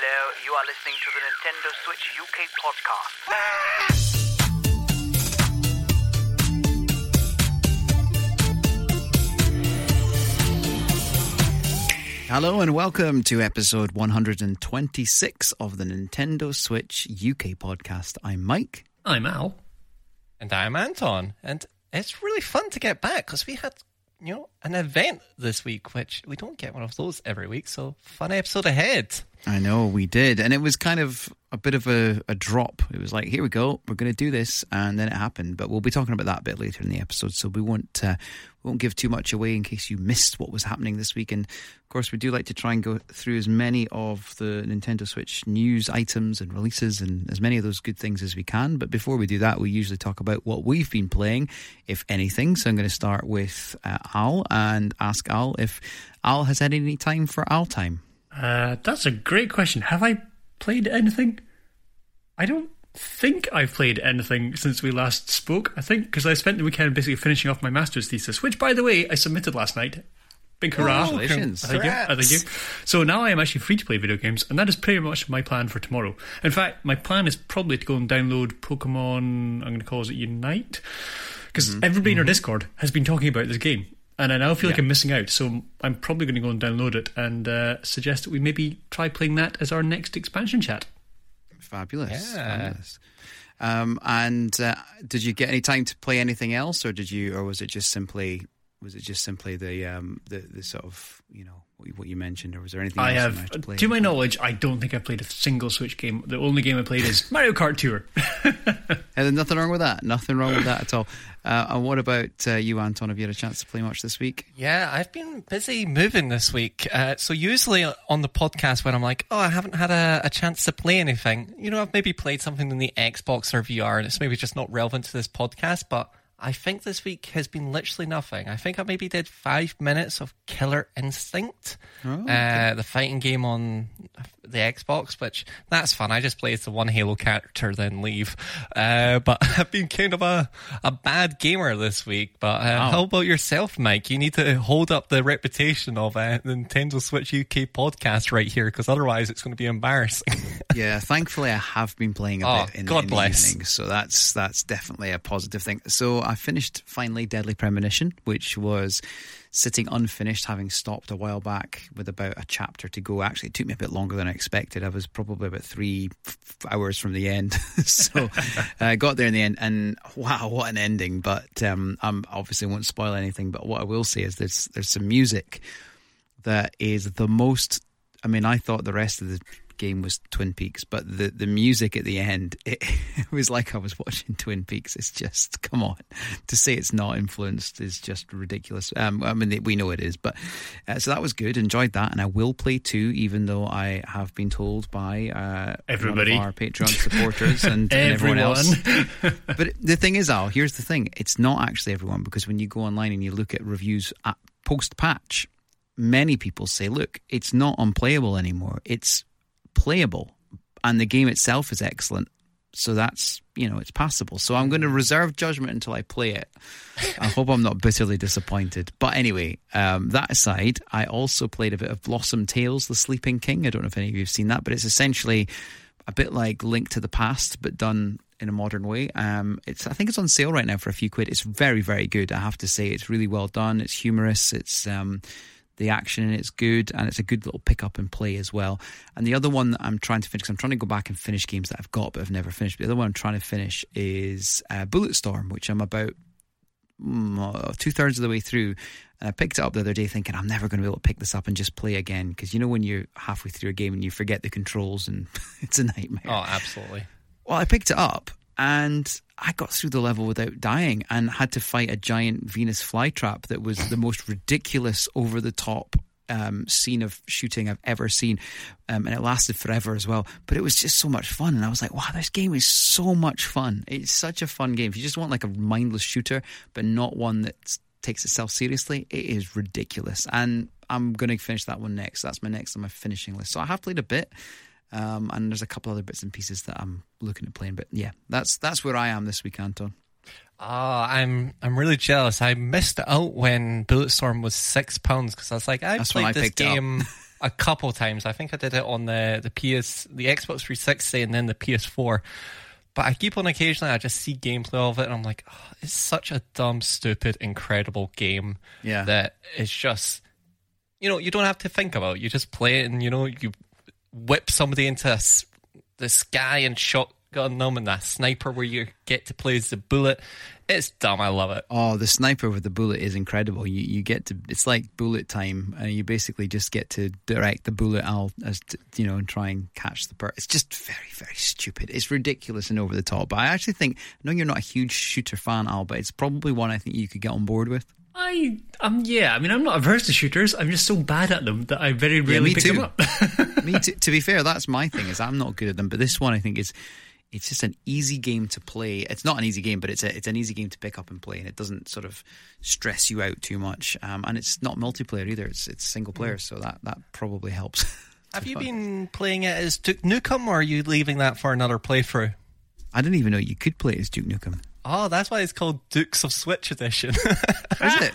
Hello, you are listening to the Nintendo Switch UK podcast. Hello and welcome to episode 126 of the Nintendo Switch UK podcast. I'm Mike. I'm Al. And I'm Anton. And it's really fun to get back because we had, you know, an event this week, which we don't get one of those every week. So, fun episode ahead. I know we did, and it was kind of a bit of a, a drop. It was like, here we go, we're going to do this, and then it happened. But we'll be talking about that a bit later in the episode, so we won't uh, we won't give too much away in case you missed what was happening this week. And of course, we do like to try and go through as many of the Nintendo Switch news items and releases, and as many of those good things as we can. But before we do that, we usually talk about what we've been playing, if anything. So I'm going to start with uh, Al and ask Al if Al has had any time for Al time. Uh, that's a great question. Have I played anything? I don't think I've played anything since we last spoke. I think because I spent the weekend basically finishing off my master's thesis, which, by the way, I submitted last night. Big hurrah! Congratulations. Thank you. Uh, thank you. So now I am actually free to play video games, and that is pretty much my plan for tomorrow. In fact, my plan is probably to go and download Pokemon. I'm going to call it Unite because mm-hmm. everybody in our mm-hmm. Discord has been talking about this game, and I now feel like I'm missing out. So I'm probably going to go and download it and uh, suggest that we maybe try playing that as our next expansion chat. Fabulous. Yeah. Fabulous. Um, and uh, did you get any time to play anything else, or did you, or was it just simply, was it just simply the um, the, the sort of you know what you, mentioned, or was there anything I else you managed have, to play? to my knowledge, I don't think I've played a single Switch game. The only game I played is Mario Kart Tour. And there's nothing wrong with that. Nothing wrong with that at all. Uh, and what about uh, you, Anton? Have you had a chance to play much this week? Yeah, I've been busy moving this week. Uh, so, usually on the podcast, when I'm like, oh, I haven't had a, a chance to play anything, you know, I've maybe played something in the Xbox or VR, and it's maybe just not relevant to this podcast, but. I think this week has been literally nothing. I think I maybe did five minutes of Killer Instinct, uh, the fighting game on the Xbox, which that's fun. I just play as the one Halo character, then leave. Uh, but I've been kind of a, a bad gamer this week. But uh, how about yourself, Mike? You need to hold up the reputation of uh, the Nintendo Switch UK podcast right here, because otherwise it's going to be embarrassing. Yeah, thankfully I have been playing a Oh, bit in, God in bless. the evenings, so that's that's definitely a positive thing. So I finished finally Deadly Premonition, which was sitting unfinished, having stopped a while back with about a chapter to go. Actually, it took me a bit longer than I expected. I was probably about three f- hours from the end, so I got there in the end, and wow, what an ending! But um, I obviously won't spoil anything. But what I will say is there's there's some music that is the most. I mean, I thought the rest of the game was Twin Peaks, but the the music at the end, it, it was like I was watching Twin Peaks. It's just come on to say it's not influenced is just ridiculous. Um, I mean, we know it is, but uh, so that was good. Enjoyed that, and I will play two, even though I have been told by uh, Everybody. our Patreon supporters and, and everyone else but the thing is, Al, here's the thing: it's not actually everyone because when you go online and you look at reviews at post patch, many people say, "Look, it's not unplayable anymore. It's playable, and the game itself is excellent." So that's you know it's passable. So I'm going to reserve judgment until I play it. I hope I'm not bitterly disappointed. But anyway, um, that aside, I also played a bit of Blossom Tales: The Sleeping King. I don't know if any of you have seen that, but it's essentially a bit like Link to the Past, but done in a modern way. Um, it's I think it's on sale right now for a few quid. It's very very good. I have to say, it's really well done. It's humorous. It's um, the action in it's good, and it's a good little pick up and play as well. And the other one that I'm trying to finish, 'cause I'm trying to go back and finish games that I've got but I've never finished. But the other one I'm trying to finish is uh, Bulletstorm, which I'm about mm, two thirds of the way through. And I picked it up the other day thinking I'm never going to be able to pick this up and just play again because you know when you're halfway through a game and you forget the controls and it's a nightmare. oh, absolutely. Well, I picked it up and I got through the level without dying and had to fight a giant Venus flytrap that was the most ridiculous, over the top um, scene of shooting I've ever seen. Um, and it lasted forever as well. But it was just so much fun. And I was like, wow, this game is so much fun. It's such a fun game. If you just want like a mindless shooter, but not one that takes itself seriously, it is ridiculous. And I'm going to finish that one next. That's my next on my finishing list. So I have played a bit. Um, and there's a couple other bits and pieces that I'm looking at playing, but yeah, that's that's where I am this week, Anton. Oh, I'm I'm really jealous. I missed out when Bulletstorm was six pounds because I was like, I That's played I this picked it up. game a couple times. I think I did it on the the PS, the Xbox 360, and then the PS4. But I keep on occasionally, I just see gameplay of it, and I'm like, oh, it's such a dumb, stupid, incredible game. Yeah. that it's just, you know, you don't have to think about. it. You just play it, and you know, you whip somebody into a the sky and shotgun them, and that sniper where you get to play as the bullet. It's dumb. I love it. Oh, the sniper with the bullet is incredible. You you get to it's like bullet time, and you basically just get to direct the bullet out as to, you know and try and catch the bird. It's just very very stupid. It's ridiculous and over the top. But I actually think I know you're not a huge shooter fan, Al, but it's probably one I think you could get on board with. I um yeah, I mean I'm not averse to shooters. I'm just so bad at them that I very rarely me pick too. them up. Me, to, to be fair, that's my thing. Is I'm not good at them, but this one I think is it's just an easy game to play. It's not an easy game, but it's a, it's an easy game to pick up and play, and it doesn't sort of stress you out too much. Um, and it's not multiplayer either; it's it's single player, so that that probably helps. Have you been playing it as Duke Nukem, or are you leaving that for another playthrough? I didn't even know you could play it as Duke Nukem. Oh, that's why it's called Dukes of Switch Edition. Is it?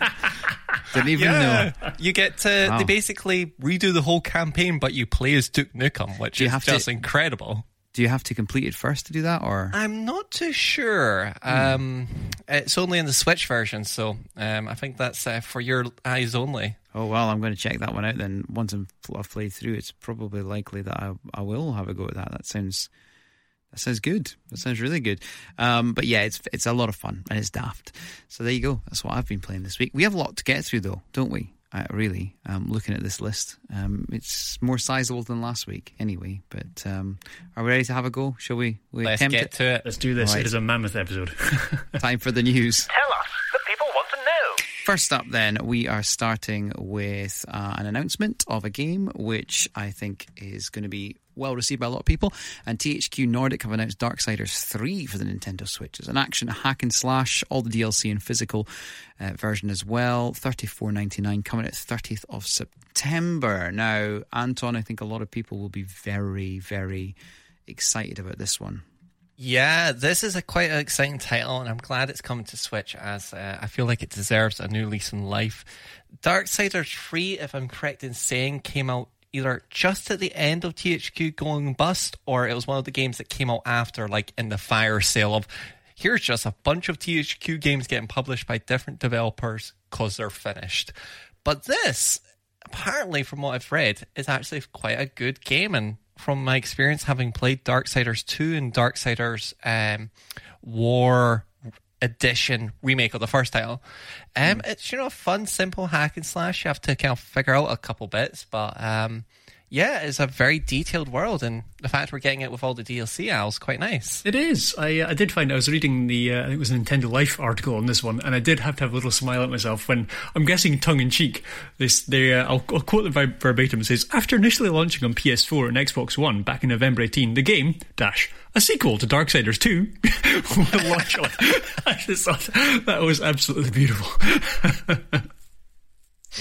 Didn't even know. You get to Wow. they basically redo the whole campaign, but you play as Duke Nukem, which you is have to- just incredible. Do you have to complete it first to do that, or I'm not too sure. Um, it's only in the Switch version, so um, I think that's uh, for your eyes only. oh well, I'm going to check that one out. Then once I'm, I've played through, it's probably likely that I I will have a go at that. That sounds that sounds good. That sounds really good. Um, but yeah, it's it's a lot of fun and it's daft. So there you go. That's what I've been playing this week. We have a lot to get through though, don't we? Uh, really, um, looking at this list, um, it's more sizable than last week anyway. But um, are we ready to have a go? Shall we? we Let's attempt get it? to it. Let's do this. Right. It is a mammoth episode. Time for the news. Tell us. The people want to know. First up, then, we are starting with uh, an announcement of a game which I think is going to be well received by a lot of people. And THQ Nordic have announced Darksiders 3 for the Nintendo Switch. It's an action hack and slash, all the DLC and physical uh, version as well. Thirty-four ninety-nine coming at 30th of September. Now, Anton, I think a lot of people will be very, very excited about this one. Yeah, this is a quite an exciting title, and I'm glad it's coming to Switch as uh, I feel like it deserves a new lease on life. Darksiders 3, if I'm correct in saying, came out either just at the end of THQ going bust, or it was one of the games that came out after, like in the fire sale of here's just a bunch of THQ games getting published by different developers because they're finished. But this, apparently, from what I've read, is actually quite a good game. And from my experience, having played Darksiders 2 and Darksiders um, War Edition remake of the first title, um, it's you know a fun, simple hack and slash. You have to kind of figure out a couple bits, but um, yeah, it's a very detailed world, and the fact we're getting it with all the DLC is quite nice. It is. I uh, I did find I was reading the uh, it was a Nintendo Life article on this one, and I did have to have a little smile at myself when I'm guessing tongue in cheek. This they uh, I'll, I'll quote ver- verbatim. It says after initially launching on PS4 and Xbox One back in November 18, the game dash a sequel to Darksiders 2 will launch on. I just thought that was absolutely beautiful.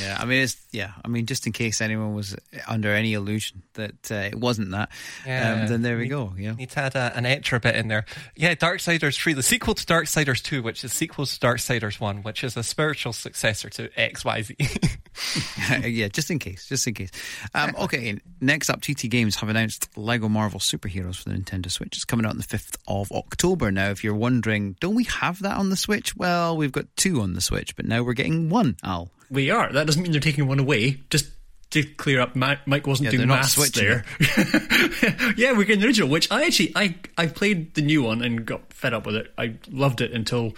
Yeah, I mean, it's yeah. I mean, just in case anyone was under any illusion that uh, it wasn't that, um, then there we go. Yeah, Need to add a, an extra bit in there. Yeah, Darksiders 3, the sequel to Darksiders 2, which is sequel to Darksiders 1, which is a spiritual successor to XYZ. yeah, just in case, just in case. Um, okay, next up, TT Games have announced Lego Marvel Superheroes for the Nintendo Switch. It's coming out on the 5th of October. Now, if you're wondering, don't we have that on the Switch? Well, we've got two on the Switch, but now we're getting one, Al. We are. That doesn't mean they're taking one away. Just to clear up, Mike wasn't Yeah, doing maths there. yeah, we're getting the original, which I actually I I played the new one and got fed up with it. I loved it until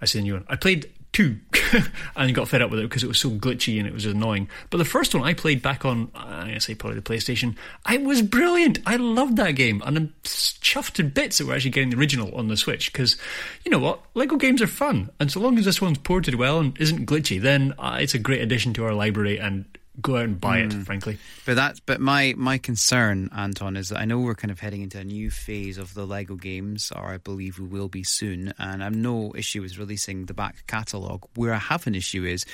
I say the new one. I played two and got fed up with it because it was so glitchy and it was annoying. But the first one I played back on I say probably the PlayStation. it was brilliant. I loved that game and I'm chuffed to bits that we're actually getting the original on the Switch because you know what Lego games are fun and so long as this one's ported well and isn't glitchy, then uh, it's a great addition to our library and go out and buy it. Frankly. But that's but my my concern, Anton, is that I know we're kind of heading into a new phase of the Lego games, or I believe we will be soon. And I'm no issue with releasing the back catalogue. Where I have an issue is.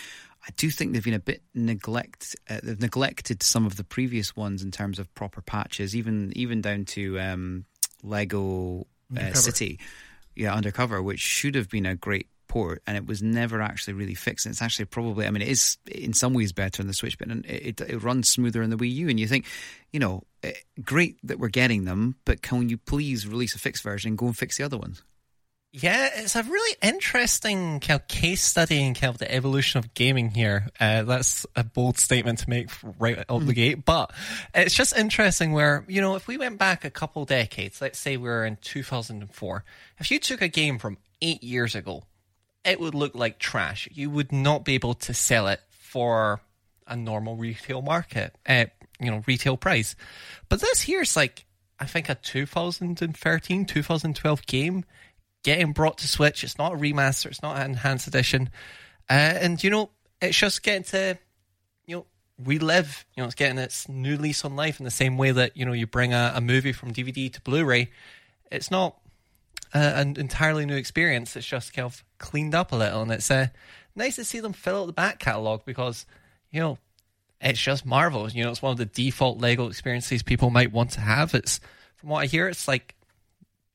I do think they've been a bit neglect. Uh, they've neglected some of the previous ones in terms of proper patches, even even down to um, Lego uh, City, yeah, Undercover, which should have been a great port, and it was never actually really fixed. And it's actually probably, I mean, it is in some ways better in the Switch, but it, it, it runs smoother in the Wii U. And you think, you know, eh, great that we're getting them, but can you please release a fixed version and go and fix the other ones? Yeah, it's a really interesting kind of case study in kind of the evolution of gaming here. Uh, that's a bold statement to make right out mm. the gate, but it's just interesting where, you know, if we went back a couple decades, let's say we are in 2004, if you took a game from eight years ago, it would look like trash. You would not be able to sell it for a normal retail market, uh, you know, retail price. But this here's like, I think a 2013, 2012 game getting brought to Switch. It's not a remaster. It's not an enhanced edition. Uh, and you know, it's just getting to you know relive. You know, it's getting its new lease on life in the same way that you know you bring a, a movie from DVD to Blu-ray. It's not uh, an entirely new experience. It's just kind of cleaned up a little, and it's uh, nice to see them fill out the back catalog because you know it's just Marvel. You know, it's one of the default Lego experiences people might want to have. It's from what I hear, it's like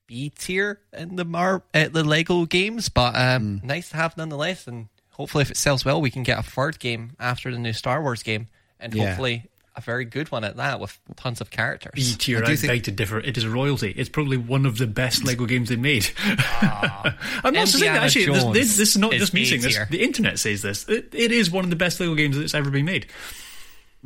B tier in the Mar uh, the Lego games, but um, mm. nice to have nonetheless. And hopefully, if it sells well, we can get a third game after the new Star Wars game, and yeah. hopefully a very good one at that with tons of characters. Tier, I, I beg to differ. It is a royalty. It's probably one of the best Lego games they made. Uh, I'm not saying that actually. This, this, this, is not just me saying this. The internet says this. It, it is one of the best Lego games that's ever been made.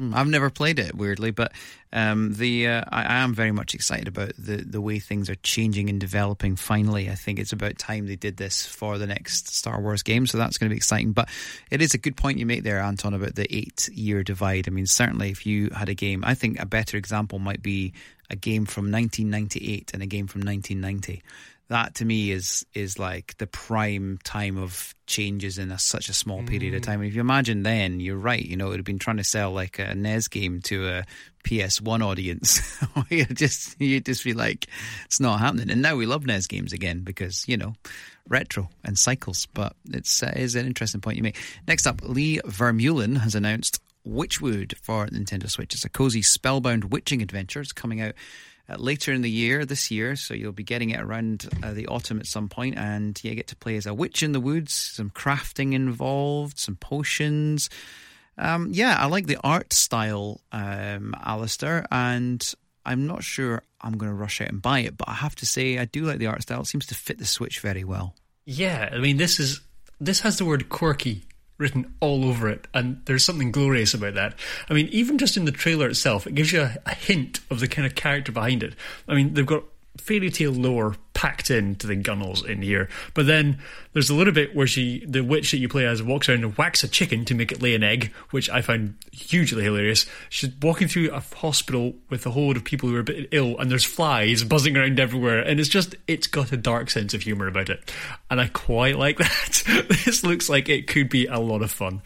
Hmm, I've never played it, weirdly, but um, the uh, I, I, am very much excited about the the way things are changing and developing. Finally, I think it's about time they did this for the next Star Wars game, so that's going to be exciting. But it is a good point you make there, Anton, about the eight year divide. I mean, certainly if you had a game, I think a better example might be a game from 1998 and a game from 1990 that to me is is like the prime time of changes in a, such a small period mm. of time. And if you imagine then, you're right. You know, it would have been trying to sell like a NES game to a PS1 audience. you just you just be like, it's not happening. And now we love NES games again because you know retro and cycles. But it's uh, is an interesting point you make. Next up, Lee Vermeulen has announced Wytchwood for Nintendo Switch. It's a cozy spellbound witching adventure. It's coming out uh, later in the year, this year. So you'll be getting it around uh, the autumn at some point, and you get to play as a witch in the woods. Some crafting involved, some potions. Um, yeah, I like the art style, um, Alistair, and I'm not sure I'm going to rush out and buy it, but I have to say I do like the art style. It seems to fit the Switch very well. Yeah, I mean this is this has the word quirky written all over it, and there's something glorious about that. I mean, even just in the trailer itself, it gives you a, a hint of the kind of character behind it. I mean, they've got fairy tale lore packed into the gunnels in here. But then there's a little bit where she, the witch that you play as, walks around and whacks a chicken to make it lay an egg, which I find hugely hilarious. She's walking through a hospital with a whole load of people who are a bit ill, and there's flies buzzing around everywhere, and it's just, it's got a dark sense of humour about it. And I quite like that. this looks like it could be a lot of fun.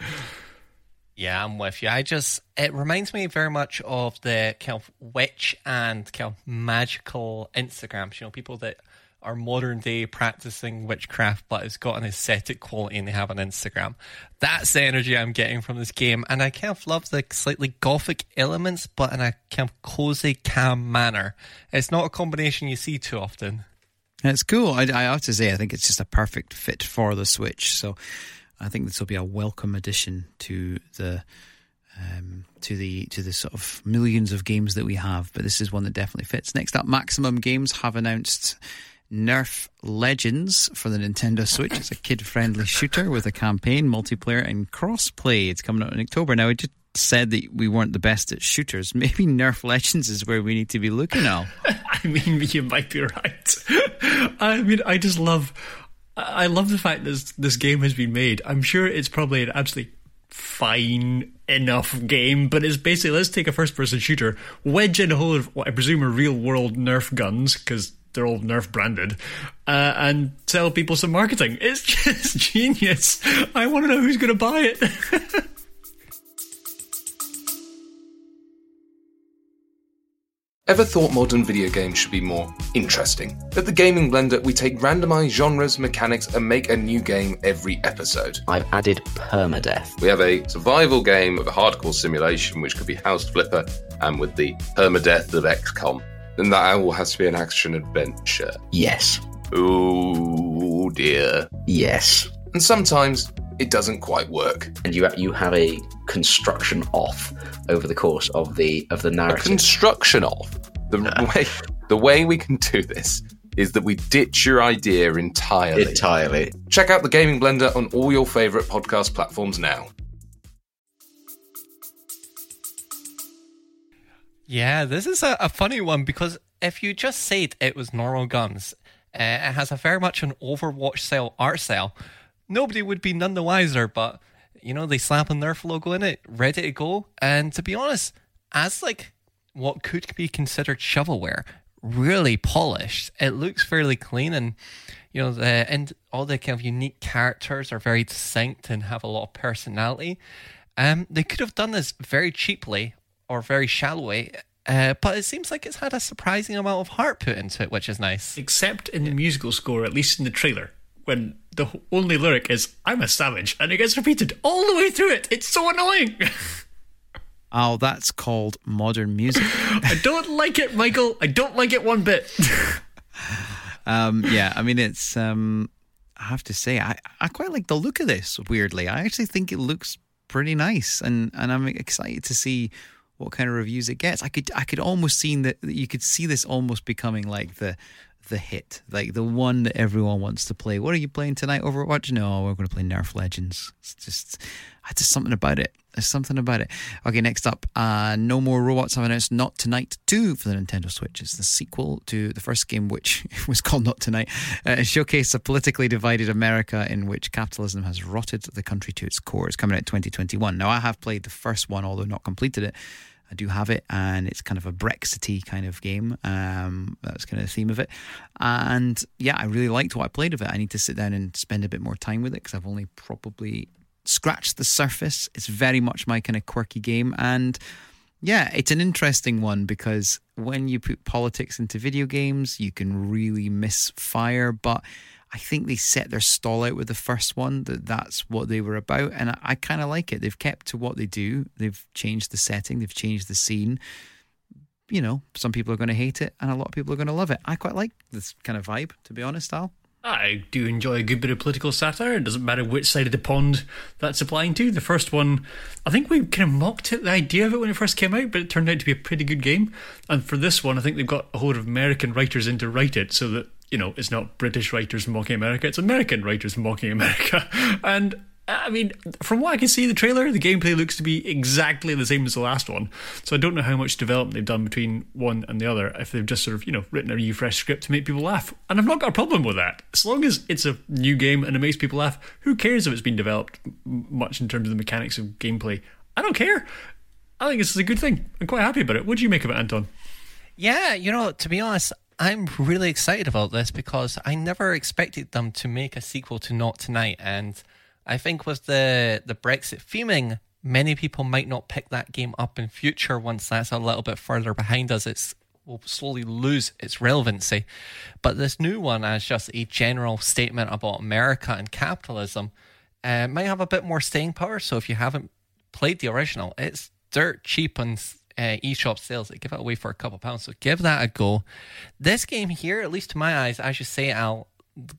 Yeah, I'm with you. I just it reminds me very much of the kind of witch and kind of magical Instagrams. You know, people that are modern day practicing witchcraft, but it's got an aesthetic quality and they have an Instagram. That's the energy I'm getting from this game, and I kind of love the slightly gothic elements, but in a kind of cozy, calm manner. It's not a combination you see too often. It's cool. I, I have to say, I think it's just a perfect fit for the Switch. So I think this will be a welcome addition to the um, to the to the sort of millions of games that we have. But this is one that definitely fits. Next up, Maximum Games have announced Nerf Legends for the Nintendo Switch. It's a kid-friendly shooter with a campaign, multiplayer, and cross-play. It's coming out in October. Now, I just said that we weren't the best at shooters. Maybe Nerf Legends is where we need to be looking now. I mean, you might be right. I mean, I just love I love the fact that this, game has been made. I'm sure it's probably an absolutely fine enough game, but it's basically let's take a first person shooter, wedge in a whole of what I presume are real world Nerf guns, because they're all Nerf branded, uh, and sell people some marketing. It's just genius. I want to know who's going to buy it. Ever thought modern video games should be more interesting? At the Gaming Blender, we take randomized genres, mechanics, and make a new game every episode. I've added permadeath. We have a survival game of a hardcore simulation, which could be House Flipper, and with the permadeath of XCOM. Then that all has to be an action adventure. Yes. Oh dear. Yes. and sometimes it doesn't quite work. And you you have a construction off over the course of the of the A narrative. construction of the way the way we can do this is that we ditch your idea entirely. Entirely. Check out the Gaming Blender on all your favorite podcast platforms now. Yeah, this is a, a funny one because if you just said it was normal guns, uh, it has a very much an Overwatch style art style. Nobody would be none the wiser, but you know they slap a Nerf logo in it, ready to go. And to be honest, as like what could be considered shovelware, really polished. It looks fairly clean, and you know the and all the kind of unique characters are very distinct and have a lot of personality. Um, they could have done this very cheaply or very shallowly, uh, but it seems like it's had a surprising amount of heart put into it, which is nice. Except in the musical score, at least in the trailer, when the only lyric is "I'm a savage" and it gets repeated all the way through it. It's so annoying. Oh, that's called modern music. I don't like it, Michael. I don't like it one bit. Um, yeah, I mean, it's. Um, I have to say, I, I quite like the look of this. Weirdly, I actually think it looks pretty nice, and, and I'm excited to see what kind of reviews it gets. I could I could almost see that you could see this almost becoming like the the hit, like the one that everyone wants to play. What are you playing tonight? Overwatch? No, we're going to play Nerf Legends. It's just, just something about it. There's something about it. Okay, next up, uh, No More Robots have announced Not Tonight 2 for the Nintendo Switch. It's the sequel to the first game, which was called Not Tonight. Uh, it showcased a politically divided America in which capitalism has rotted the country to its core. It's coming out 2021. Now, I have played the first one, although not completed it. I do have it, and it's kind of a Brexity kind of game. Um, that's kind of the theme of it. And yeah, I really liked what I played of it. I need to sit down and spend a bit more time with it because I've only probably scratched the surface. It's very much my kind of quirky game, and yeah, it's an interesting one because when you put politics into video games, you can really misfire. But I think they set their stall out with the first one that that's what they were about, and I, I kind of like it. They've kept to what they do. They've changed the setting. They've changed the scene. You know, some people are going to hate it, and a lot of people are going to love it. I quite like this kind of vibe, to be honest, Al. I do enjoy a good bit of political satire. It doesn't matter which side of the pond that's applying to. The first one, I think we kind of mocked at the idea of it when it first came out, but it turned out to be a pretty good game. And for this one, I think they've got a whole of American writers in to write it so that, you know, it's not British writers mocking America, it's American writers mocking America. And uh, I mean, from what I can see in the trailer, the gameplay looks to be exactly the same as the last one. So I don't know how much development they've done between one and the other, if they've just sort of, you know, written a new fresh script to make people laugh. And I've not got a problem with that. As long as it's a new game and it makes people laugh, who cares if it's been developed much in terms of the mechanics of gameplay? I don't care. I think this is a good thing. I'm quite happy about it. What do you make of it, Anton? Yeah, you know, to be honest, I'm really excited about this because I never expected them to make a sequel to Not Tonight, and I think with the the Brexit theming, many people might not pick that game up in future once that's a little bit further behind us. It's will slowly lose its relevancy. But this new one, as just a general statement about America and capitalism, uh, might have a bit more staying power. So if you haven't played the original, it's dirt cheap on uh, eShop sales. They give it away for a couple pounds. So give that a go. This game here, at least to my eyes, I should say, Al,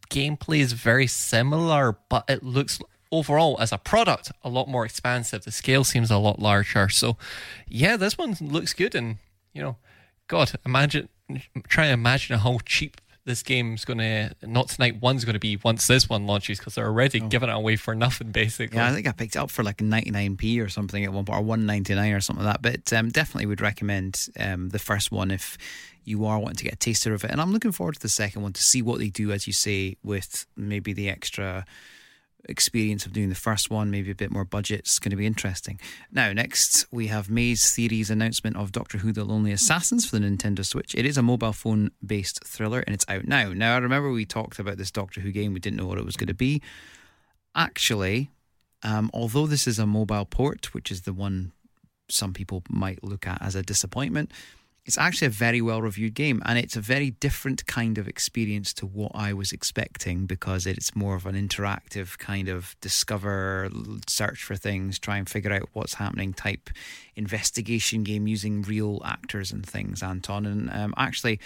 gameplay is very similar, but it looks overall as a product a lot more expansive. The scale seems a lot larger. So yeah, this one looks good. And you know, God, imagine try to imagine how cheap this game's going to not tonight one's going to be once this one launches because they're already giving it away for nothing basically. Yeah, I think I picked it up for like 99p or something at one point, or 199 or something like that. But um, definitely would recommend um, the first one if you are wanting to get a taster of it. And I'm looking forward to the second one to see what they do, as you say, with maybe the extra experience of doing the first one, maybe a bit more budget. It's going to be interesting. Now, next we have Maze Theory's announcement of Doctor Who: The Lonely Assassins for the Nintendo Switch. It is a mobile phone based thriller and it's out now. Now, I remember we talked about this Doctor Who game. We didn't know what it was going to be. Actually, um, although this is a mobile port, which is the one some people might look at as a disappointment, it's actually a very well reviewed game and it's a very different kind of experience to what I was expecting because it's more of an interactive kind of discover, search for things, try and figure out what's happening type investigation game using real actors and things, Anton. And um, actually,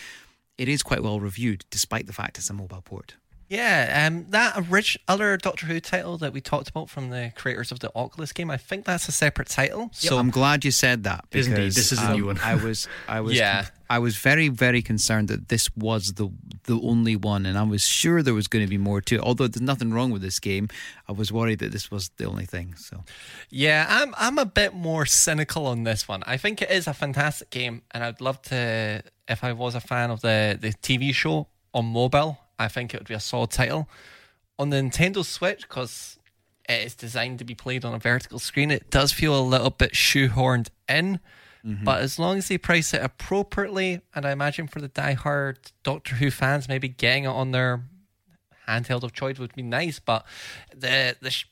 it is quite well reviewed despite the fact it's a mobile port. Yeah, um, that orig- other Doctor Who title that we talked about from the creators of the Oculus game, I think that's a separate title. So I'm glad you said that It is because indeed. This is a um, new one. I was, I was, Yeah. I was very, very concerned that this was the the only one, and I was sure there was going to be more too. Although there's nothing wrong with this game, I was worried that this was the only thing. So Yeah, I'm I'm a bit more cynical on this one. I think it is a fantastic game, and I'd love to if I was a fan of the the TV show on mobile. I think it would be a solid title on the Nintendo Switch because it is designed to be played on a vertical screen. It does feel a little bit shoehorned in, but as long as they price it appropriately, and I imagine for the diehard Doctor Who fans, maybe getting it on their handheld of choice would be nice. But the the sh-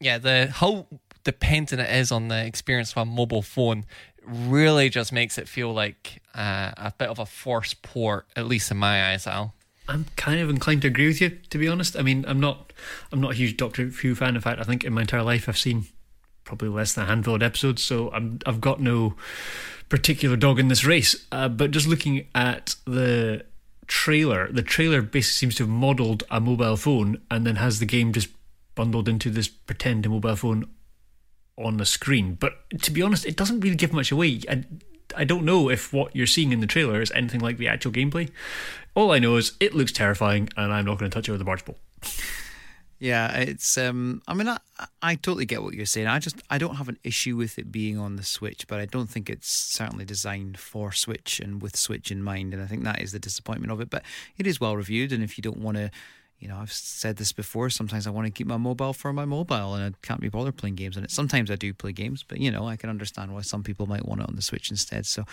yeah the how dependent it is on the experience of a mobile phone really just makes it feel like uh, a bit of a forced port, at least in my eyes, Al. I'm kind of inclined to agree with you, to be honest. I mean, I'm not, I'm not a huge Doctor Who fan. In fact, I think in my entire life I've seen probably less than a handful of episodes, so I'm, I've got no particular dog in this race. Uh, but just looking at the trailer, the trailer basically seems to have modelled a mobile phone and then has the game just bundled into this pretend mobile phone on the screen. But to be honest, it doesn't really give much away. I don't know if what you're seeing in the trailer is anything like the actual gameplay. All I know is it looks terrifying, and I'm not going to touch it with a barge pole. yeah, it's. um I mean, I, I totally get what you're saying. I just I don't have an issue with it being on the Switch, but I don't think it's certainly designed for Switch and with Switch in mind. And I think that is the disappointment of it. But it is well reviewed, and if you don't want to. You know, I've said this before. Sometimes I want to keep my mobile for my mobile, and I can't be bothered playing games on it. Sometimes I do play games, but you know, I can understand why some people might want it on the Switch instead. So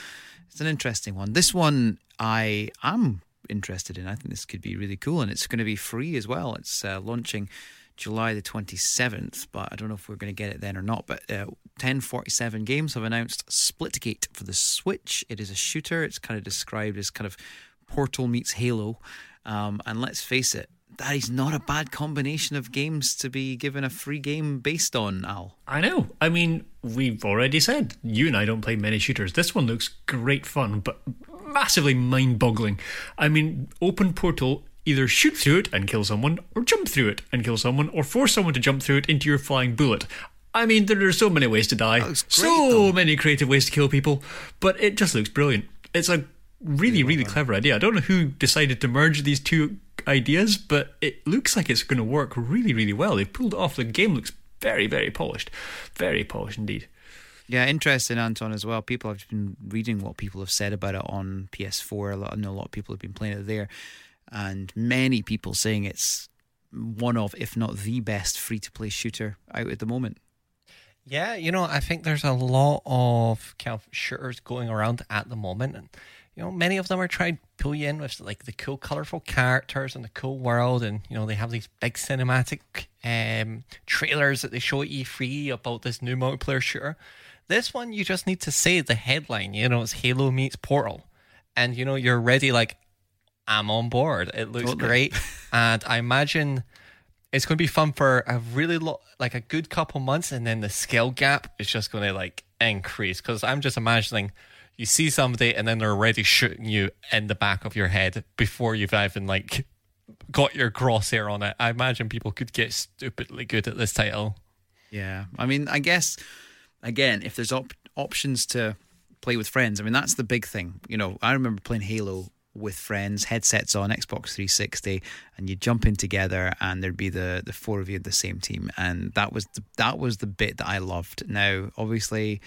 it's an interesting one. This one I am interested in. I think this could be really cool, and it's going to be free as well. It's uh, launching July the 27th, but I don't know if we're going to get it then or not. But uh, 1047 Games have announced Splitgate for the Switch. It is a shooter. It's kind of described as kind of Portal meets Halo. Um, and let's face it, that is not a bad combination of games to be given a free game based on, Al. I know. I mean, we've already said you and I don't play many shooters. This one looks great fun, but massively mind boggling. I mean, open portal. Either shoot through it and kill someone, or jump through it and kill someone, or force someone to jump through it into your flying bullet. I mean, there are so many ways to die, great, so though. many creative ways to kill people, but it just looks brilliant. It's a really, really clever idea. I don't know who decided to merge these two ideas, but it looks like it's going to work really, really well. They've pulled it off. The game looks very, very polished. Very polished indeed. Yeah, interesting, Anton, as well. People have been reading what people have said about it on PS4. A lot, I know a lot of people have been playing it there, and many people saying it's one of, if not the best, free to play shooter out at the moment. Yeah, you know, I think there's a lot of kind of shooters going around at the moment, and you know, many of them are trying to pull you in with like the cool, colorful characters and the cool world, and you know, they have these big cinematic um, trailers that they show at E3 about this new multiplayer shooter. This one, you just need to say the headline. You know, it's Halo meets Portal, and you know, you're ready. Like, I'm on board. It looks Totally. great, and I imagine it's going to be fun for a really lo- like a good couple months and then the skill gap is just going to like increase because i'm just imagining you see somebody and then they're already shooting you in the back of your head before you've even like got your crosshair on it i imagine people could get stupidly good at this title Yeah, I mean, I guess again, if there's op- options to play with friends, I mean, that's the big thing. You know, I remember playing Halo with friends, headsets on, Xbox 360, and you'd jump in together, and there'd be the the four of you at the same team, and that was the, that was the bit that I loved. Now, obviously,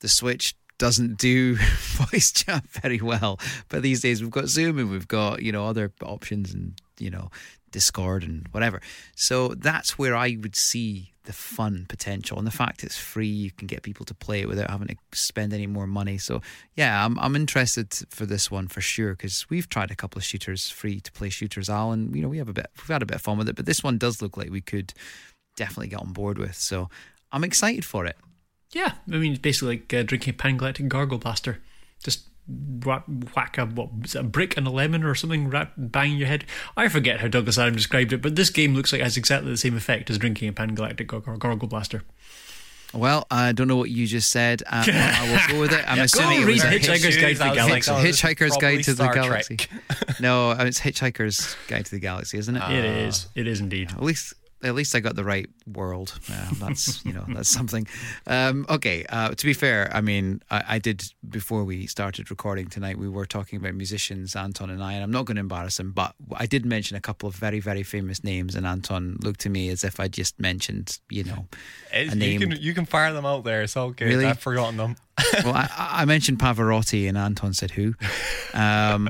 the Switch doesn't do voice chat very well, but these days we've got Zoom and we've got you know other options and you know Discord and whatever. So that's where I would see the fun potential and the fact it's free. You can get people to play it without having to spend any more money. So yeah, I'm I'm interested for this one for sure because we've tried a couple of shooters, free to play shooters, Al, and you know we have a bit we've had a bit of fun with it. But this one does look like we could definitely get on board with. So I'm excited for it. Yeah, I mean, it's basically like uh, drinking a Pangalactic Gargle Blaster. Just whack, whack a, what, is it a brick and a lemon or something, wrap, bang your head. I forget how Douglas Adams described it, but this game looks like it has exactly the same effect as drinking a Pangalactic Gar- Gar- Gargle Blaster. Well, I don't know what you just said. Uh, I will go with it. I'm Go assuming it was Hitchhiker's Guide to the I was Galaxy. oh, Hitchhiker's Guide to the Star Galaxy. No, uh, it's Hitchhiker's Guide to the Galaxy, isn't it? It is. It is indeed. At least, at least I got the right world. Yeah, that's you know that's something. Um, okay, uh, to be fair, I mean I, I did before we started recording tonight. We were talking about musicians, Anton and I, and I'm not going to embarrass him, but I did mention a couple of very very famous names, and Anton looked to me as if I just mentioned you know a name. You can you can fire them out there. It's all good. Really? I've forgotten them. well, I, I mentioned Pavarotti, and Anton said who. Um,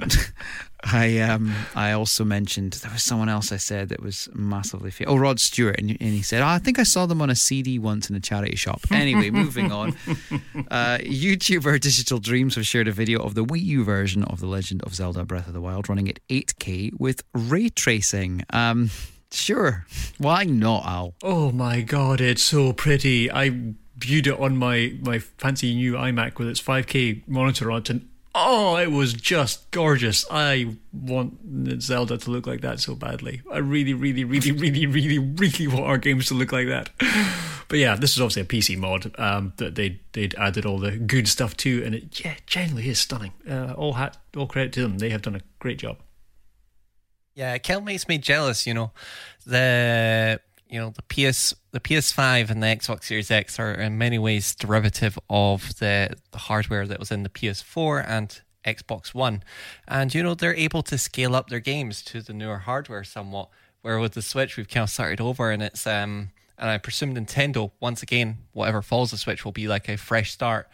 I um, I also mentioned there was someone else I said that was massively famous. Oh, Rod Stewart, and, and he said, oh, I think I saw them on a CD once in a charity shop. Anyway, moving on. Uh, YouTuber Digital Dreams have shared a video of the Wii U version of The Legend of Zelda: Breath of the Wild running at 8K with ray tracing. Um, sure, why not, Al? Oh my god, it's so pretty. I viewed it on my, my fancy new iMac with its 5K monitor on it, and oh, it was just gorgeous. I want Zelda to look like that so badly. I really, really, really, really, really, really want our games to look like that. But yeah, this is obviously a PC mod um, that they they'd added all the good stuff to, and it yeah generally is stunning. Uh, all hat, all credit to them. They have done a great job. Yeah, of makes me jealous. You know, the you know the PS the PS5 and the Xbox Series X are in many ways derivative of the the hardware that was in the PS4 and Xbox One, and you know they're able to scale up their games to the newer hardware somewhat. Where with the Switch, we've kind of started over, and it's um, and I presume Nintendo once again, whatever falls the Switch will be like a fresh start.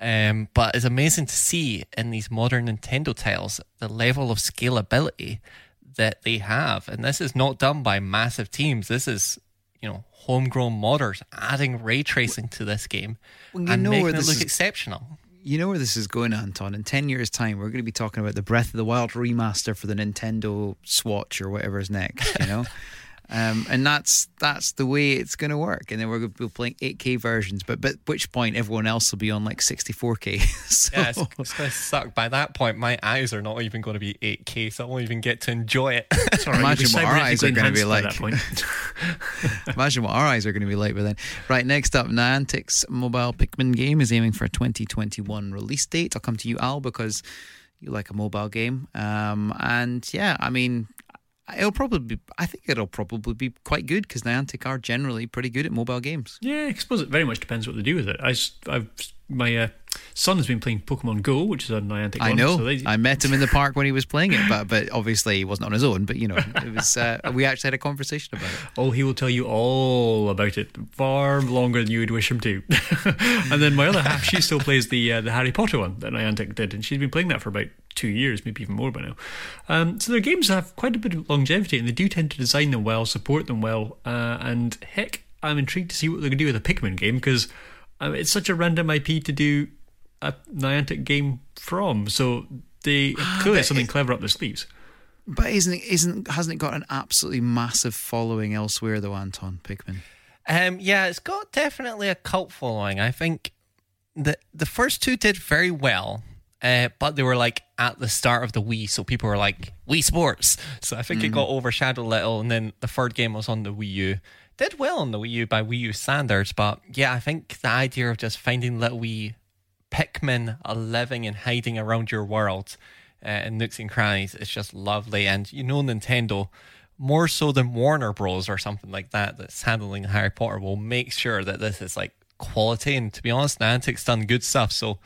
Um, but it's amazing to see in these modern Nintendo titles the level of scalability that they have. And this is not done by massive teams. This is, you know, homegrown modders adding ray tracing to this game Well, you and know making where it this look is- exceptional. You know where this is going, Anton. In 10 years' time, we're going to be talking about the Breath of the Wild remaster for the Nintendo Swatch or whatever's next, you know? um, and that's that's the way it's going to work. And then we're going to be playing 8K versions, but, but at which point everyone else will be on like 64K. so, Yeah, it's, it's going to suck. By that point, my eyes are not even going to be 8K, so I won't even get to enjoy it. It's all right, Imagine what our eyes are gonna be like. Imagine what our eyes are going to be like by then. Right, next up, Niantic's mobile Pikmin game is aiming for a 2021 release date. I'll come to you, Al, because you like a mobile game. Um, and yeah, I mean, it'll probably be, I think it'll probably be quite good because Niantic are generally pretty good at mobile games. Yeah, I suppose it very much depends what they do with it. I, I've, my uh, son has been playing Pokemon Go, which is a Niantic I one. know. So they, I met him in the park when he was playing it, but but obviously he wasn't on his own. But you know, it was. Uh, we actually had a conversation about it. oh, he will tell you all about it far longer than you would wish him to. and then my other half, she still plays the uh, the Harry Potter one that Niantic did, and she's been playing that for about two years, maybe even more by now. Um, so their games have quite a bit of longevity, and they do tend to design them well, support them well, uh, and heck, I'm intrigued to see what they're going to do with a Pikmin game because um, it's such a random IP to do a Niantic game from. So they clearly have something clever up their sleeves. But isn't it, isn't hasn't it got an absolutely massive following elsewhere though, Anton Pikmin? Um, yeah, it's got definitely a cult following. I think the the first two did very well, uh, but they were like at the start of the Wii, so people were like Wii Sports. So I think it got overshadowed a little, and then the third game was on the Wii U. Did well on the Wii U by Wii U standards, but yeah, I think the idea of just finding little wee Pikmin are living and hiding around your world uh, in nooks and crannies is just lovely. And you know, Nintendo, more so than Warner Bros. or something like that, that's handling Harry Potter, will make sure that this is like quality. And to be honest, Niantic's done good stuff. So,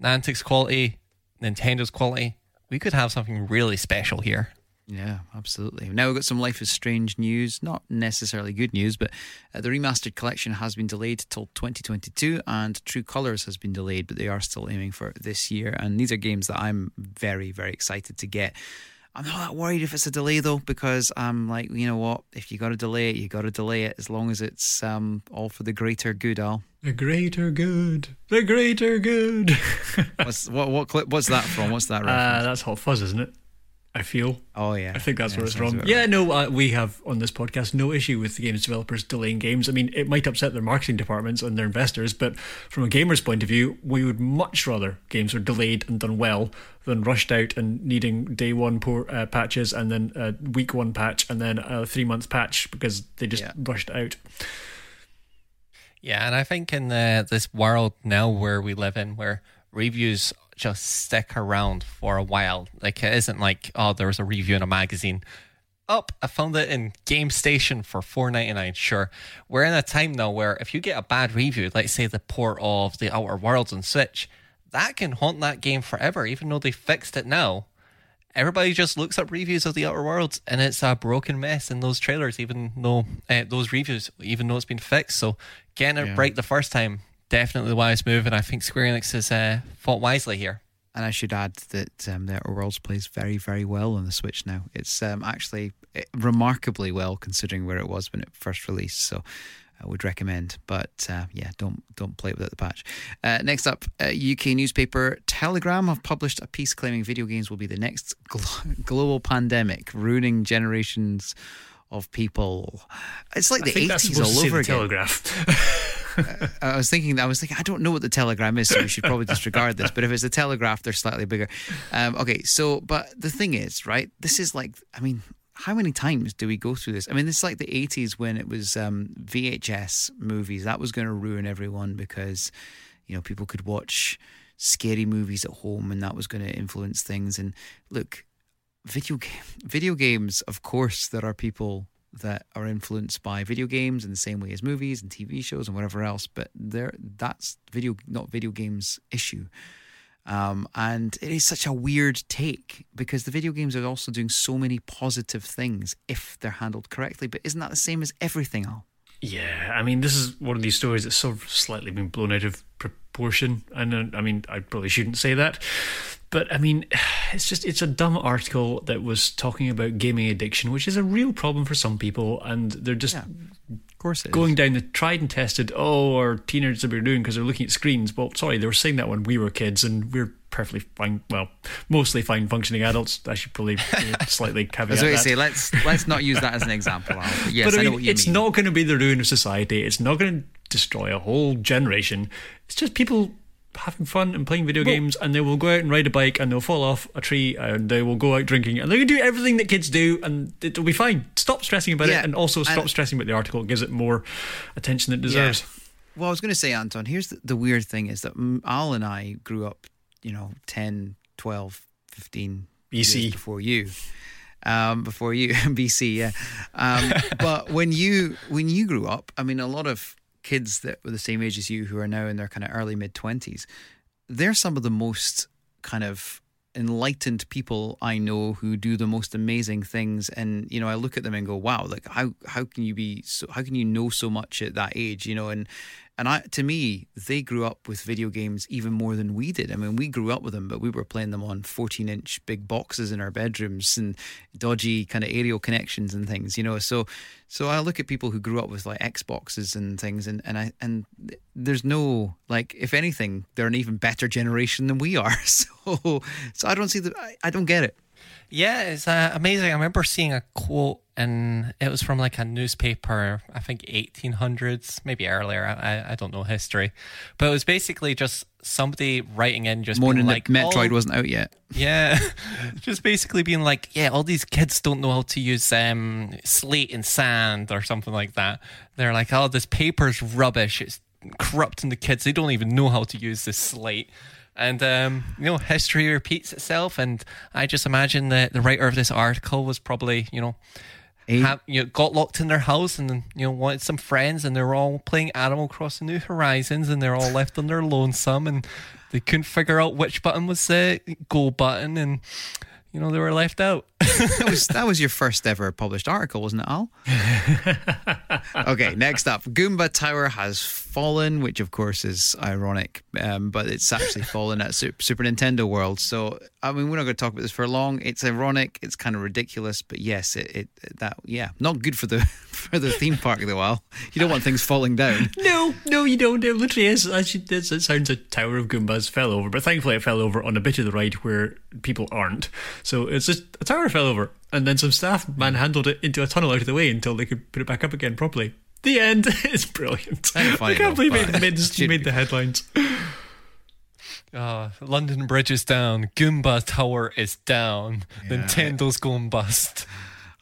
Niantic's quality, Nintendo's quality, we could have something really special here. Yeah, absolutely. Now we've got some Life is Strange news. Not necessarily good news, but uh, the remastered collection has been delayed till 2022, and True Colors has been delayed, but they are still aiming for this year. And these are games that I'm very, very excited to get. I'm not that worried if it's a delay though, because I'm like, you know what? If you got to delay it, you got to delay it, as long as it's um, all for the greater good. Al, The greater good. The greater good. what's what what clip? What's that from? What's that uh, reference? that's Hot Fuzz, isn't it? I feel. oh yeah, I think that's Yeah, where it's wrong. from. Yeah, right. no, uh, we have on this podcast no issue with the games developers delaying games. I mean, it might upset their marketing departments and their investors, but from a gamer's point of view, we would much rather games were delayed and done well than rushed out and needing day one poor, uh, patches and then a week one patch and then a three month patch because they just Yeah. rushed out. Yeah, and I think in the, this world now where we live in, where reviews just stick around for a while, like it isn't like oh, there was a review in a magazine. Up, I found it in Game Station for four ninety nine. Sure, we're in a time now where if you get a bad review, let's say the port of the Outer Worlds on Switch, that can haunt that game forever. Even though they fixed it now, everybody just looks up reviews of the Outer Worlds and it's a broken mess in those trailers, even though uh, those reviews, even though it's been fixed. So getting it Yeah. right the first time, definitely the wise move, and I think Square Enix has uh, fought wisely here. And I should add that um, the Worlds plays very, very well on the Switch now. It's um, actually eh, remarkably well considering where it was when it first released. So I would recommend. But uh, yeah, don't don't play it without the patch. Uh, next up, uh, UK newspaper Telegram have published a piece claiming video games will be the next glo- global pandemic, ruining generations of people. It's like the eighties all over again. Telegraph. I was thinking I was thinking I don't know what the telegram is, so we should probably disregard this. But if it's a telegraph, they're slightly bigger. Um, okay, so but the thing is, right? This is like, I mean, how many times do we go through this? I mean, it's like the '80s when it was um, VHS movies. That was going to ruin everyone because you know people could watch scary movies at home, and that was going to influence things. And look, video game, video games. Of course, there are people that are influenced by video games in the same way as movies and TV shows and whatever else. But there, that's video, not video games issue. Um, and it is such a weird take because the video games are also doing so many positive things if they're handled correctly. But isn't that the same as everything, Al? Yeah, I mean, this is one of these stories that's sort of slightly been blown out of proportion. And uh, I mean, I probably shouldn't say that, but I mean, it's just it's a dumb article that was talking about gaming addiction, which is a real problem for some people, and they're just Of course, is. going down the tried and tested. Oh, our teenagers are doing because they're looking at screens. Well, sorry, they were saying that when we were kids, and we're perfectly fine. Well, mostly fine functioning adults. I should probably slightly caveat That's what I that. say. Let's let's not use that as an example. Al. Yes, but I, I, know mean, what you it's mean. not going to be the ruin of society. It's not going to destroy a whole generation. It's just people having fun and playing video games, and they will go out and ride a bike, and they'll fall off a tree, and they will go out drinking, and they can do everything that kids do, and it'll be fine. Stop stressing about Yeah, it, and also stop and- stressing about the article. It gives it more attention than it deserves. Well, I was going to say, Anton, here's the, the weird thing is that Al and I grew up, you know, 10, 12, 15 BC. years before you. Um, before you, BC, yeah. Um, but when you when you grew up, I mean, a lot of kids that were the same age as you, who are now in their kind of early mid twenties, they're some of the most kind of enlightened people I know who do the most amazing things. And you know I look at them and go wow like how how can you be so how can you know so much at that age? You know and and I to me they grew up with video games even more than we did. I mean we grew up with them but we were playing them on 14 inch big boxes in our bedrooms and dodgy kind of aerial connections and things you know? So so I look at people who grew up with like Xboxes and things and and I and there's no like if anything they're an even better generation than we are. So so I don't see the I, I don't get it. Yeah, it's uh, amazing. I remember seeing a quote, and it was from like a newspaper, I think 1800s, maybe earlier. I, I don't know history, but it was basically just somebody writing in, just morning being like, Metroid "Oh, wasn't out yet Yeah, just basically being like, yeah, all these kids don't know how to use um, slate and sand or something like that. They're like, oh, this paper's rubbish. It's corrupting the kids. They don't even know how to use this slate. And um, you know, history repeats itself. And I just imagine that the writer of this article was probably, you know? Eh? have, you know, got locked in their house and you know wanted some friends, and they were all playing Animal Crossing New Horizons, and they're all left on their lonesome, and they couldn't figure out which button was the go button, and you know they were left out. that was that was your first ever published article, wasn't it, Al? okay, next up, Goomba Tower has fallen, which of course is ironic, um, but it's actually fallen at Super Nintendo World. So, I mean, we're not going to talk about this for long. It's ironic, it's kind of ridiculous, but yes, it, it that yeah, not good for the for the theme park though. Al, you don't want things falling down. No, no, you don't. It literally is. As it sounds a tower of Goombas fell over, but thankfully it fell over on a bit of the ride where people aren't. So it's just a tower fell over, and then some staff manhandled it into a tunnel out of the way until they could put it back up again properly. The end. is brilliant. I can't though, believe it but made, made the headlines. Uh, London Bridge is down. Goomba Tower is down. Nintendo's going bust.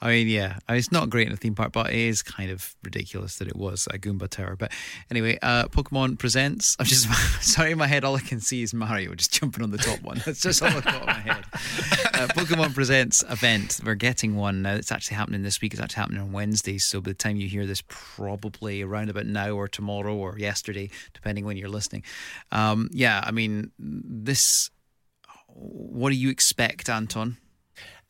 I mean, yeah, I mean, it's not great in a theme park, but it is kind of ridiculous that it was a Goomba Tower. But anyway, uh, Pokemon Presents. I'm just sorry, in my head, all I can see is Mario just jumping on the top one. That's just all I've got in my head. Uh, Pokemon Presents event. We're getting one now. It's actually happening this week. It's actually happening on Wednesday. So by the time you hear this, probably around about now or tomorrow or yesterday, depending when you're listening. Um, yeah, I mean, this. What do you expect, Anton?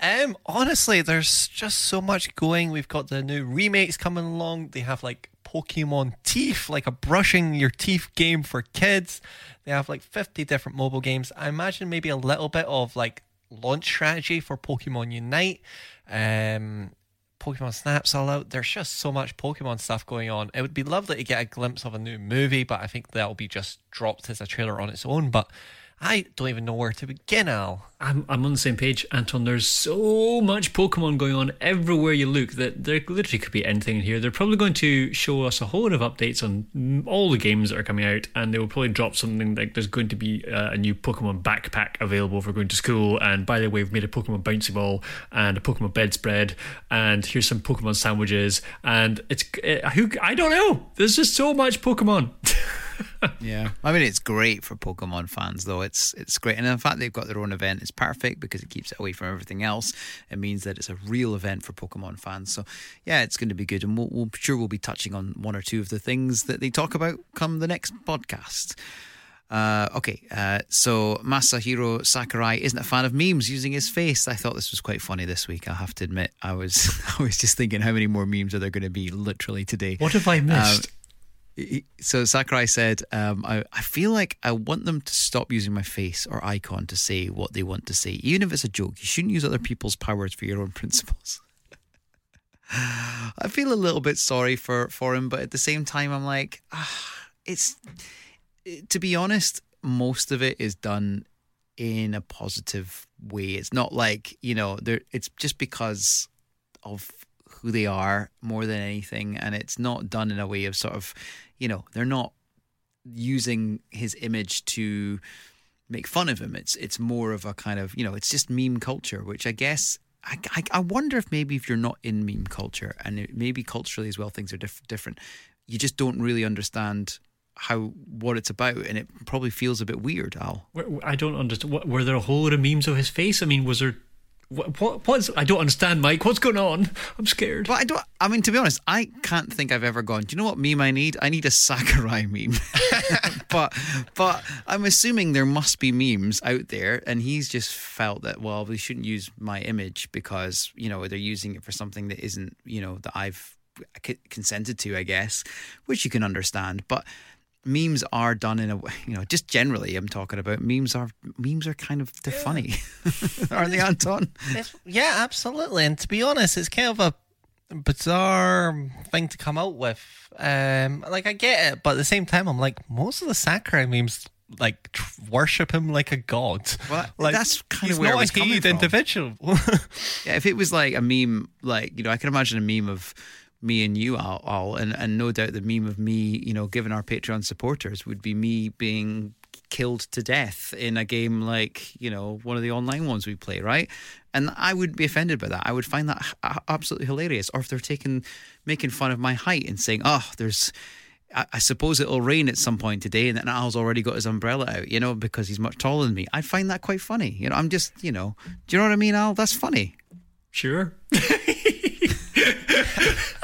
Um, honestly, there's just so much going. We've got the new remakes coming along. They have like Pokemon Teeth, like a brushing your teeth game for kids. They have like 50 different mobile games. I imagine maybe a little bit of like launch strategy for Pokemon Unite. Um, Pokemon Snap's all out. There's just so much Pokemon stuff going on. It would be lovely to get a glimpse of a new movie, but I think that'll be just dropped as a trailer on its own. But I don't even know where to begin, Al. I'm, I'm on the same page, Anton. There's so much Pokemon going on everywhere you look that there literally could be anything in here. They're probably going to show us a whole lot of updates on all the games that are coming out, and they will probably drop something like there's going to be uh, a new Pokemon backpack available for going to school. And by the way, we've made a Pokemon bouncy ball and a Pokemon bedspread, and here's some Pokemon sandwiches. And it's uh, who I don't know. There's just so much Pokemon. yeah, I mean it's great for Pokemon fans, though. It's it's great, and in fact they've got their own event. It's perfect because it keeps it away from everything else. It means that it's a real event for Pokemon fans. So yeah, it's going to be good, and we'll, we'll sure we'll be touching on one or two of the things that they talk about come the next podcast. Uh, okay, uh, so Masahiro Sakurai isn't a fan of memes using his face. I thought this was quite funny this week. I have to admit, I was I was just thinking, how many more memes are there going to be literally today? What have I missed? Um, so Sakurai said, um, I, I feel like I want them to stop using my face or icon to say what they want to say. Even if it's a joke, you shouldn't use other people's powers for your own principles. I feel a little bit sorry for, for him, but at the same time, I'm like, ah, it's to be honest, most of it is done in a positive way. It's not like you know, there. It's just because of who they are more than anything, and it's not done in a way of sort of, you know, they're not using his image to make fun of him. It's it's more of a kind of you know, it's just meme culture, which I guess. I, I, I wonder if maybe if you're not in meme culture and maybe culturally as well things are diff- different, you just don't really understand how what it's about, and it probably feels a bit weird, Al. I don't understand. Were there a whole lot of memes of his face? I mean, was there? What? what what's? I don't understand, Mike. What's going on? I'm scared. But I don't. I mean, to be honest, I can't think I've ever gone. Do you know what meme I need? I need a Sakurai meme. but but I'm assuming there must be memes out there, and he's just felt that well, we shouldn't use my image because you know they're using it for something that isn't you know that I've consented to, I guess, which you can understand, but. Memes are done in a way, you know. Just generally, I'm talking about memes are memes are kind of they're funny, aren't they, Anton? It's, yeah, absolutely. And to be honest, it's kind of a bizarre thing to come out with. Um, like I get it, but at the same time, I'm like most of the Sakurai memes like tr- worship him like a god. Well, like that's kind of where not was a coming from. individual. Yeah, if it was like a meme, like you know, I can imagine a meme of me and you all, all and and no doubt the meme of me, you know, given our Patreon supporters would be me being killed to death in a game like you know one of the online ones we play, right? And I wouldn't be offended by that. I would find that absolutely hilarious. Or if they're taking making fun of my height and saying, "Oh, there's." I I suppose it'll rain at some point today, and then Al's already got his umbrella out, you know, because he's much taller than me. I find that quite funny. You know, I'm just, you know, do you know what I mean, Al? That's funny. Sure.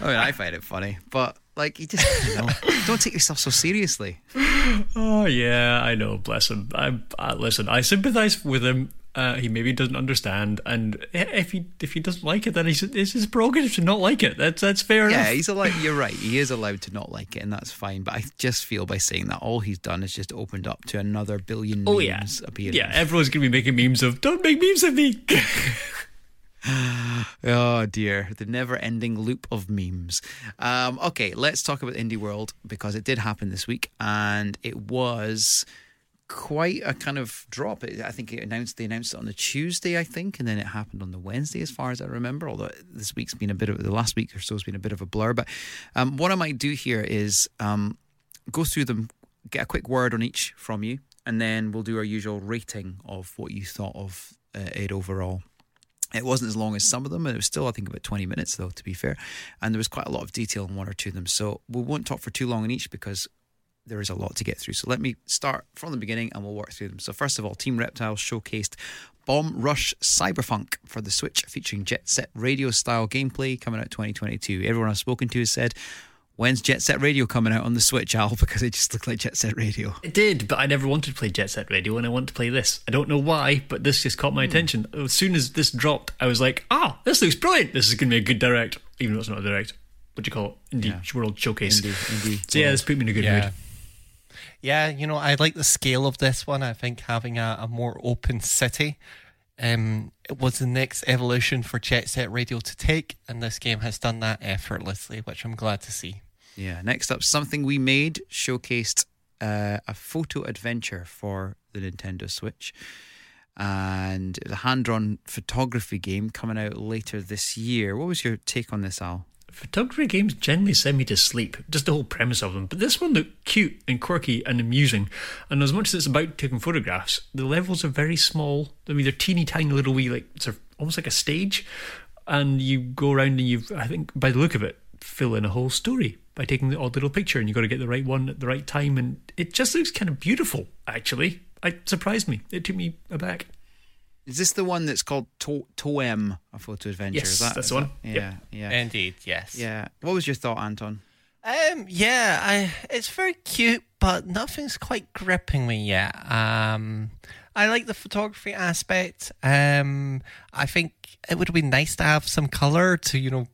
I mean, I find it funny, but like, you just, you know, don't take yourself so seriously. Oh yeah, I know. Bless him. I uh, listen. I sympathise with him. Uh, he maybe doesn't understand, and if he if he doesn't like it, then he's, it's his prerogative to not like it. That's that's fair Yeah, enough. he's allowed. You're right. He is allowed to not like it, and that's fine. But I just feel by saying that, all he's done is just opened up to another billion Oh memes yeah, appearing. yeah. Everyone's gonna be making memes of don't make memes of me. Oh dear, the never-ending loop of memes. Um, okay, let's talk about Indie World because it did happen this week, and it was quite a kind of drop. I think it announced they announced it on the Tuesday, I think, and then it happened on the Wednesday, as far as I remember. Although this week's been a bit of the last week or so has been a bit of a blur. But um, what I might do here is um, go through them, get a quick word on each from you, and then we'll do our usual rating of what you thought of uh, it overall. It wasn't as long as some of them, and it was still, I think, about 20 minutes, though, to be fair. And there was quite a lot of detail in one or two of them. So we won't talk for too long on each because there is a lot to get through. So let me start from the beginning and we'll work through them. So, first of all, Team Reptile showcased Bomb Rush Cyberfunk for the Switch, featuring Jet Set Radio style gameplay coming out 2022. Everyone I've spoken to has said, When's Jet Set Radio coming out on the Switch, Al? Because it just looked like Jet Set Radio. It did, but I never wanted to play Jet Set Radio, and I want to play this. I don't know why, but this just caught my attention. As soon as this dropped, I was like, "Ah, this looks brilliant! This is going to be a good direct." Even though it's not a direct, what do you call it? Indie Yeah. World Showcase. Indie, indie so yeah, this put me in a good Yeah. mood. Yeah, you know, I like the scale of this one. I think having a, a more open city um, was the next evolution for Jet Set Radio to take, and this game has done that effortlessly, which I'm glad to see. Yeah. Next up, Something We Made showcased uh, a photo adventure for the Nintendo Switch. And a hand drawn photography game coming out later this year. What was your take on this, Al? Photography games generally send me to sleep, just the whole premise of them. But this one looked cute and quirky and amusing. And as much as it's about taking photographs, the levels are very small. I mean, they're teeny tiny little wee, like sort of almost like a stage. And you go around and you've, I think, by the look of it, fill in a whole story by taking the odd little picture. And you've got to get the right one at the right time. And it just looks kind of beautiful, actually. It surprised me. It took me aback. Is this the one that's called to- Toem, a photo adventure? Yes, is that, that's is the one. that- Yep. Yeah, yeah, Indeed, yes. yeah. What was your thought, Anton? Um, yeah, I, it's very cute, but nothing's quite gripping me yet. Um, I like the photography aspect. Um, I think it would have been nice to have some color to, you know,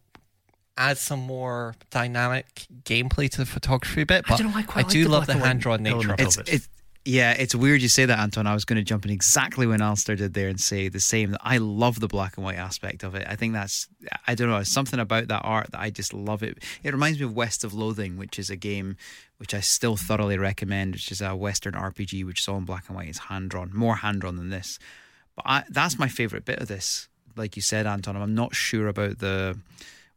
add some more dynamic gameplay to the photography bit. I But don't know, I quite like do the love the and hand drawn nature element of of it. It's it. it. Yeah, it's weird you say that, Anton. I was going to jump in exactly when Alistair did there and say the same. That I love the black and white aspect of it. I think that's I don't know. Something about that art that I just love it. It reminds me of West of Loathing, which is a game which I still thoroughly recommend, which is a Western RPG which is all in black and white. It's hand drawn, more hand drawn than this. But I, that's my favorite bit of this. Like you said, Anton, I'm not sure about the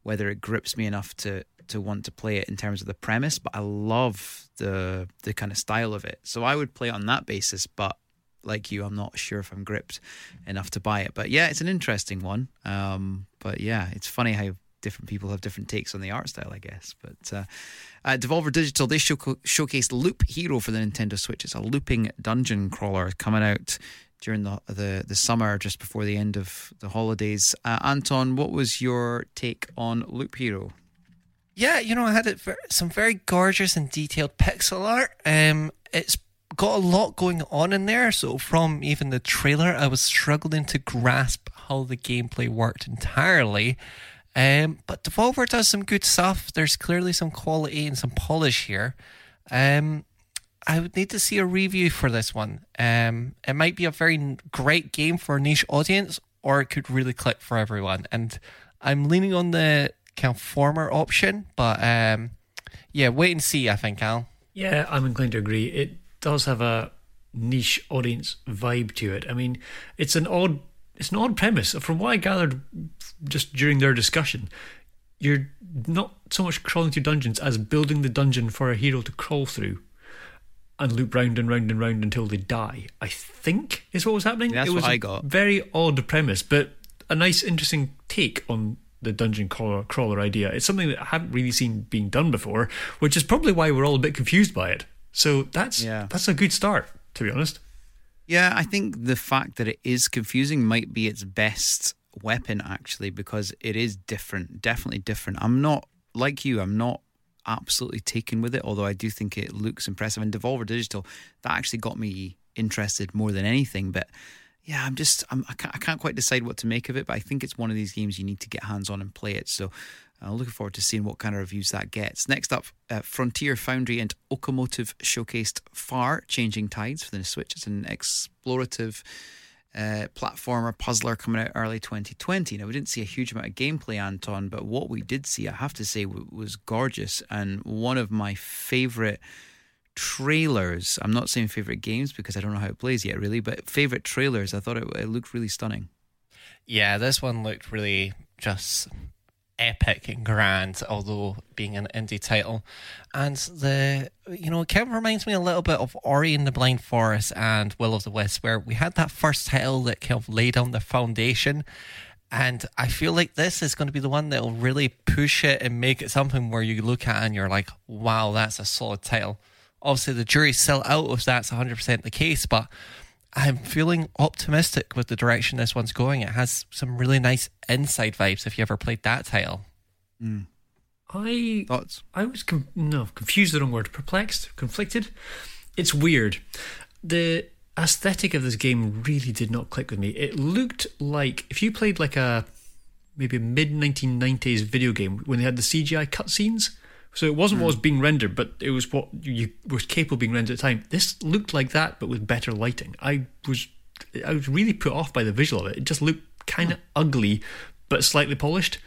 whether it grips me enough to to want to play it in terms of the premise, but I love the the kind of style of it. So I would play on that basis, but like you, I'm not sure if I'm gripped enough to buy it. But yeah, it's an interesting one. Um, but yeah, it's funny how different people have different takes on the art style, I guess. But uh, Devolver Digital they show- showcased Loop Hero for the Nintendo Switch. It's a looping dungeon crawler coming out during the the, the summer, just before the end of the holidays. Uh, Anton, what was your take on Loop Hero? Yeah, you know, I had it ver- some very gorgeous and detailed pixel art. Um, it's got a lot going on in there. So from even the trailer, I was struggling to grasp how the gameplay worked entirely. Um, but Devolver does some good stuff. There's clearly some quality and some polish here. Um, I would need to see a review for this one. Um, it might be a very great game for a niche audience, or it could really click for everyone. And I'm leaning on the kind of former option, but um, yeah, wait and see. I think Al. Yeah, I'm inclined to agree. It does have a niche audience vibe to it. I mean, it's an odd it's an odd premise. From what I gathered just during their discussion, you're not so much crawling through dungeons as building the dungeon for a hero to crawl through and loop round and round and round until they die. I think is what was happening. That's it was what I a got. Very odd premise, but a nice, interesting take on the dungeon crawler, crawler idea. It's something that I haven't really seen being done before, which is probably why we're all a bit confused by it. So that's Yeah. that's a good start, to be honest. Yeah, I think the fact that it is confusing might be its best weapon actually because it is different, definitely different. I'm not like you, I'm not absolutely taken with it, although I do think it looks impressive. And Devolver Digital, that actually got me interested more than anything. But yeah, I'm just I'm, I can't I can't quite decide what to make of it. But I think it's one of these games you need to get hands on and play it. So. I'm looking forward to seeing what kind of reviews that gets. Next up, uh, Frontier Foundry and Okomotive showcased Far Changing Tides for the Switch. It's an explorative uh, platformer puzzler coming out early 2020. Now, we didn't see a huge amount of gameplay, Anton, but what we did see, I have to say, was gorgeous and one of my favorite trailers. I'm not saying favorite games because I don't know how it plays yet, really, but favorite trailers. I thought it, it looked really stunning. Yeah, this one looked really just epic and grand, although being an indie title. And the, you know, it kind of reminds me a little bit of Ori and the Blind Forest and Will of the Wisp, where we had that first title that kind of laid down the foundation. And I feel like this is going to be the one that will really push it and make it something where you look at and you're like, wow, that's a solid title. Obviously, the jury's still out if that's 100% the case, but I'm feeling optimistic with the direction this one's going. It has some really nice inside vibes if you ever played that title. Hmm. I Thoughts? I was com- no confused. The wrong word. Perplexed, conflicted. It's weird. The aesthetic of this game really did not click with me. It looked like if you played like a maybe a mid 1990s video game when they had the CGI cutscenes. So it wasn't what hmm. was being rendered, but it was what you was capable of being rendered at the time. This looked like that, but with better lighting. I was I was really put off by the visual of it. It just looked kind of hmm. ugly, but slightly polished.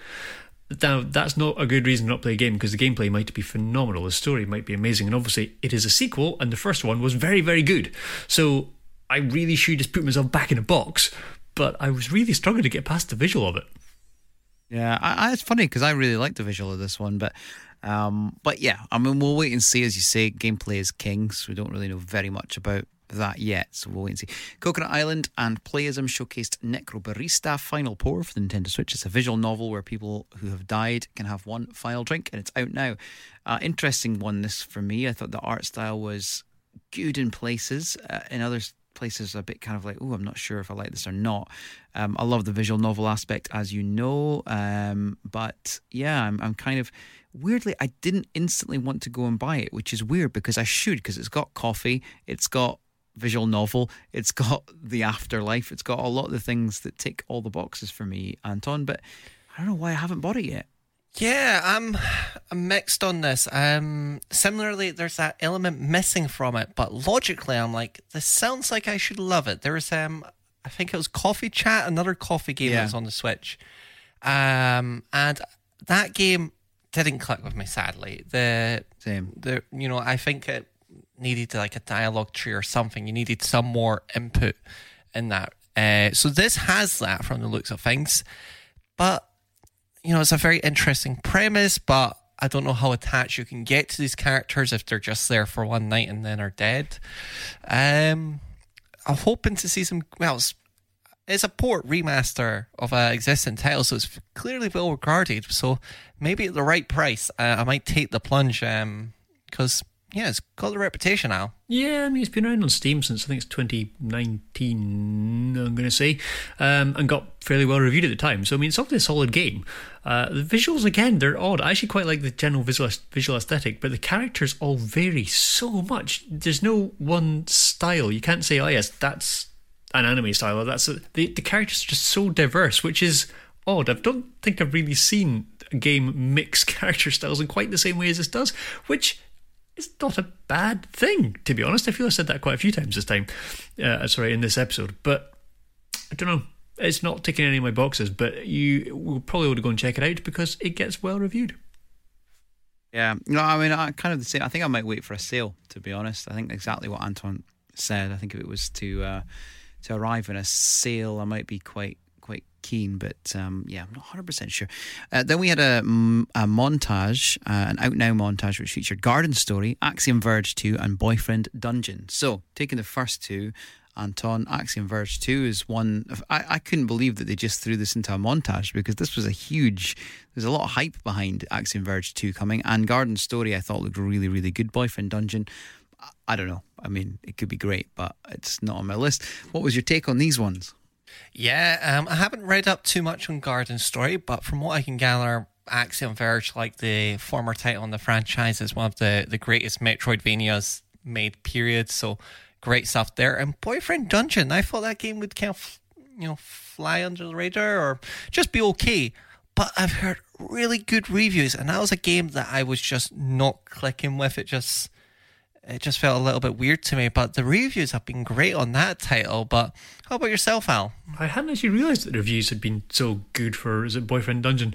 Now, that's not a good reason to not play a game because the gameplay might be phenomenal. The story might be amazing. And obviously, it is a sequel, and the first one was very, very good. So I really should just put myself back in a box, but I was really struggling to get past the visual of it. Yeah, I, I, it's funny because I really like the visual of this one, but um, but yeah, I mean, we'll wait and see. As you say, gameplay is king, so we don't really know very much about that yet. So we'll wait and see. Coconut Island and Playism showcased Necrobarista Final Pour for the Nintendo Switch. It's a visual novel where people who have died can have one final drink, and it's out now. Uh, interesting one, this for me. I thought the art style was good in places, uh, in other places a bit kind of like, oh, I'm not sure if I like this or not. Um, I love the visual novel aspect, as you know, um, but yeah, I'm, I'm kind of weirdly, I didn't instantly want to go and buy it, which is weird because I should because it's got coffee, it's got visual novel, it's got the afterlife, it's got a lot of the things that tick all the boxes for me, Anton. But I don't know why I haven't bought it yet. Yeah, I'm, I'm mixed on this. Um, similarly, there's that element missing from it, but logically, I'm like, this sounds like I should love it. There was, um, I think it was Coffee Chat, another coffee game Yeah. that was on the Switch, um, and that game didn't click with me. Sadly, the Same. the you know I think it needed like a dialogue tree or something. You needed some more input in that. Uh, so this has that from the looks of things, but you know it's a very interesting premise. But I don't know how attached you can get to these characters if they're just there for one night and then are dead. Um, I'm hoping to see some. Well, it's, it's a port remaster of an existing title, so it's clearly well regarded. So maybe at the right price, uh, I might take the plunge. Um, because yeah, it's got the reputation now. Yeah, I mean, it's been around on Steam since I think it's 2019, I'm going to say, um, and got fairly well reviewed at the time. So, I mean, it's obviously a solid game. Uh, the visuals, again, they're odd. I actually quite like the general visual, visual aesthetic, but the characters all vary so much. There's no one style. You can't say, oh, yes, that's an anime style. That's a, the, the characters are just so diverse, which is odd. I don't think I've really seen a game mix character styles in quite the same way as this does, which it's not a bad thing, to be honest. I feel I said that quite a few times this time. Uh, sorry, in this episode, but I don't know. It's not ticking any of my boxes, but you will probably want to go and check it out because it gets well reviewed. Yeah, no, I mean, I kind of the same. I think I might wait for a sale. To be honest, I think exactly what Anton said. I think if it was to uh, to arrive in a sale, I might be quite quite keen. But um, yeah, I'm not 100 percent sure. Uh, then we had a, a montage, uh, an out now montage, which featured Garden Story, Axiom Verge 2, and Boyfriend Dungeon. So taking the first two. Anton, Axiom Verge 2 is one. Of, I, I couldn't believe that they just threw this into a montage because this was a huge. There's a lot of hype behind Axiom Verge 2 coming. And Garden Story, I thought looked really, really good. Boyfriend Dungeon, I- I don't know. I mean, it could be great, but it's not on my list. What was your take on these ones? Yeah, um, I haven't read up too much on Garden Story, but from what I can gather, Axiom Verge, like the former title in the franchise, is one of the, the greatest Metroidvanias made. Period. So great stuff there. And Boyfriend Dungeon, I thought that game would kind of you know fly under the radar or just be okay. But I've heard really good reviews, and that was a game that I was just not clicking with. It just it just felt a little bit weird to me. But the reviews have been great on that title. But how about yourself, Al? I hadn't actually realised that the reviews had been so good for is it Boyfriend Dungeon.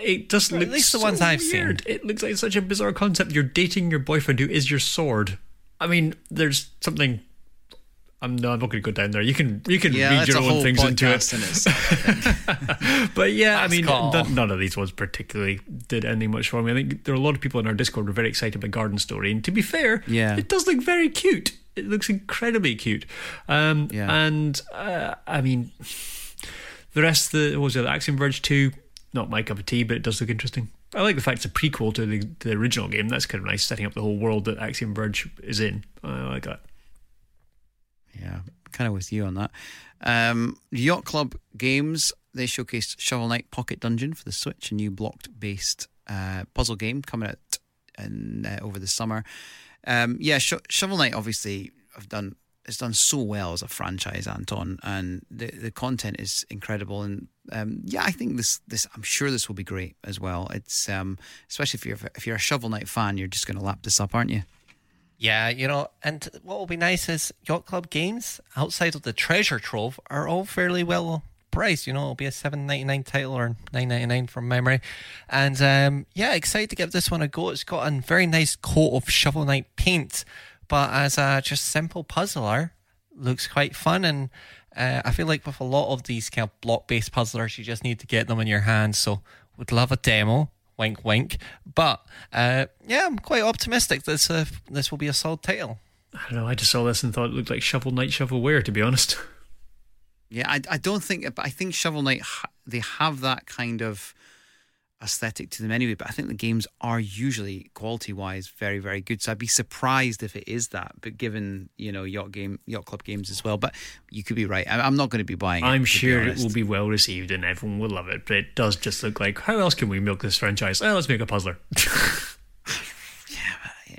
It just Or at looks least the so ones I've seen. weird. It looks like such a bizarre concept. You're dating your boyfriend who is your sword. I mean, there's something. I'm no, I'm not going to go down there. You can you can read your own things into it. in itself. But yeah, I mean, th- none of these ones particularly did anything much for me. I think there are a lot of people in our Discord who are very excited by Garden Story, and to be fair, Yeah. it does look very cute. It looks incredibly cute. Um, Yeah. And uh, I mean, The rest, of the what was it Axiom Verge two, not my cup of tea, but it does look interesting. I like the fact it's a prequel to the, the original game. That's kind of nice, setting up the whole world that Axiom Verge is in. I like that. Yeah, kind of with you on that. Um, Yacht Club Games, they showcased Shovel Knight Pocket Dungeon for the Switch, a new blocked based uh, puzzle game coming out in, uh, over the summer. Um, yeah, Sho- Shovel Knight obviously have done it's done so well as a franchise, Anton, and the the content is incredible. And um, yeah, I think this this I'm sure this will be great as well. It's um, especially if you're if you're a Shovel Knight fan, you're just going to lap this up, aren't you? Yeah, you know, and what will be nice is Yacht Club games outside of the treasure trove are all fairly well priced. You know, it'll be a seven ninety nine title or nine ninety nine from memory, and um, yeah, excited to give this one a go. It's got a very nice coat of Shovel Knight paint, but as a just simple puzzler, looks quite fun and. Uh, I feel like with a lot of these kind of block based puzzlers, you just need to get them in your hands. So, would love a demo wink, wink. But uh, yeah, I'm quite optimistic. This uh, this will be a solid title. I don't know. I just saw this and thought it looked like Shovel Knight Shovelware, to be honest. Yeah, I, I don't think, but I think Shovel Knight they have that kind of aesthetic to them anyway. But I think the games are usually quality wise very very good. So I'd be surprised if it is that. But given you know yacht game yacht club games as well, but you could be right. I'm not going to be buying. it, I'm sure it will be well received and everyone will love it, but it does just look like how else can we milk this franchise? Oh, let's make a puzzler. Yeah,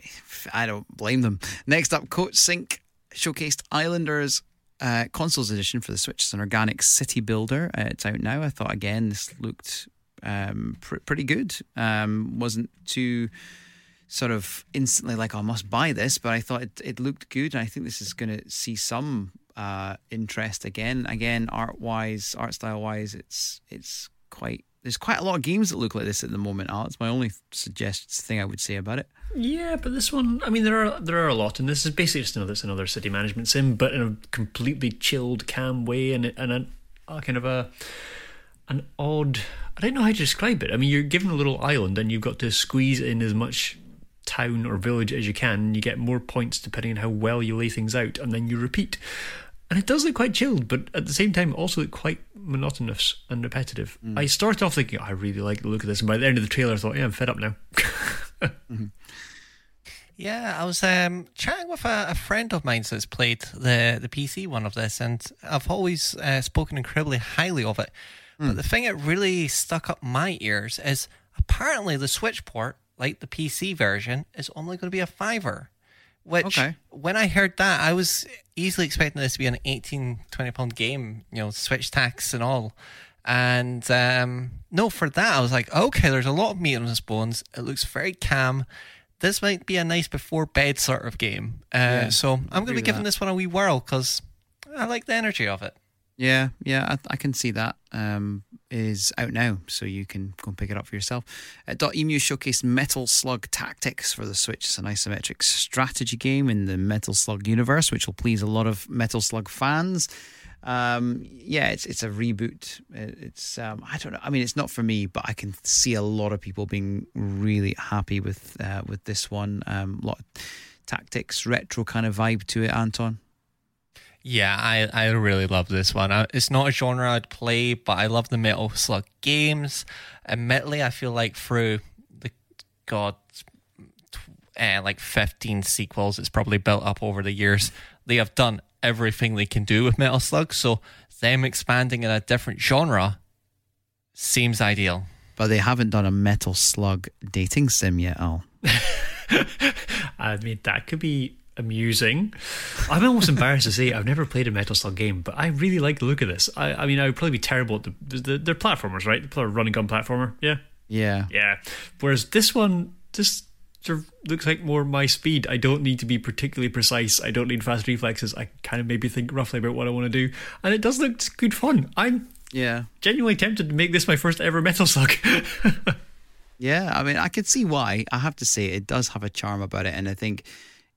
I don't blame them. Next up, Coatsink showcased Islanders uh, consoles edition for the Switch. It's an organic city builder. Uh, it's out now. I thought again this looked um, pr- pretty good. Um, wasn't too sort of instantly like oh, I must buy this, but I thought it, it looked good, and I think this is going to see some uh, interest again. Again, art wise, art style wise, it's it's quite. There's quite a lot of games that look like this at the moment. Al. It's my only suggest thing I would say about it. yeah, but this one, I mean, there are there are a lot, and this is basically just another it's another city management sim, but in a completely chilled, calm way, and and a, a kind of a an odd. I don't know how to describe it. I mean, you're given a little island, and you've got to squeeze in as much town or village as you can. And you get more points depending on how well you lay things out, and then you repeat. And it does look quite chilled, but at the same time, also look quite monotonous and repetitive. I started off thinking, I really like the look of this, and by the end of the trailer, I thought, yeah, I'm fed up now. Yeah, I was um, chatting with a, a friend of mine that's played the the PC one of this, and I've always uh, spoken incredibly highly of it. But the thing that really stuck up my ears is apparently the Switch port, like the PC version, is only going to be a fiver. Which, Okay. when I heard that, I was easily expecting this to be an 18, 20 pound game, you know, Switch tax and all. And um, no, for that, I was like, okay, there's a lot of meat on his bones. It looks very calm. This might be a nice before bed sort of game. Uh, Yeah, so I'm going to be giving that. this one a wee whirl because I like the energy of it. Yeah, yeah, I, I can see that. Um, is out now, so you can go and pick it up for yourself. Uh, Emu showcased Metal Slug Tactics for the Switch. It's an isometric strategy game in the Metal Slug universe, which will please a lot of Metal Slug fans. Um, yeah, it's it's a reboot. It's um, I don't know. I mean, it's not for me, but I can see a lot of people being really happy with uh, with this one. Um, lot of tactics, retro kind of vibe to it. Anton. Yeah, I, I really love this one. I, it's not a genre I'd play, but I love the Metal Slug games. Admittedly, I feel like through the God, uh, like 15 sequels, it's probably built up over the years. They have done everything they can do with Metal Slug, so them expanding in a different genre seems ideal. But they haven't done a Metal Slug dating sim yet, Al. I mean, that could be amusing. I'm almost embarrassed to say I've never played a Metal Slug game, but I really like the look of this. I, I mean, I would probably be terrible at the, the they're platformers, right? They're running gun platformer, yeah, Yeah. yeah. Whereas this one, this sort of looks like more my speed. I don't need to be particularly precise. I don't need fast reflexes. I kind of maybe think roughly about what I want to do, and it does look good fun. I'm Yeah. genuinely tempted to make this my first ever Metal Slug. Yeah. I mean, I could see why. I have to say, it does have a charm about it. And I think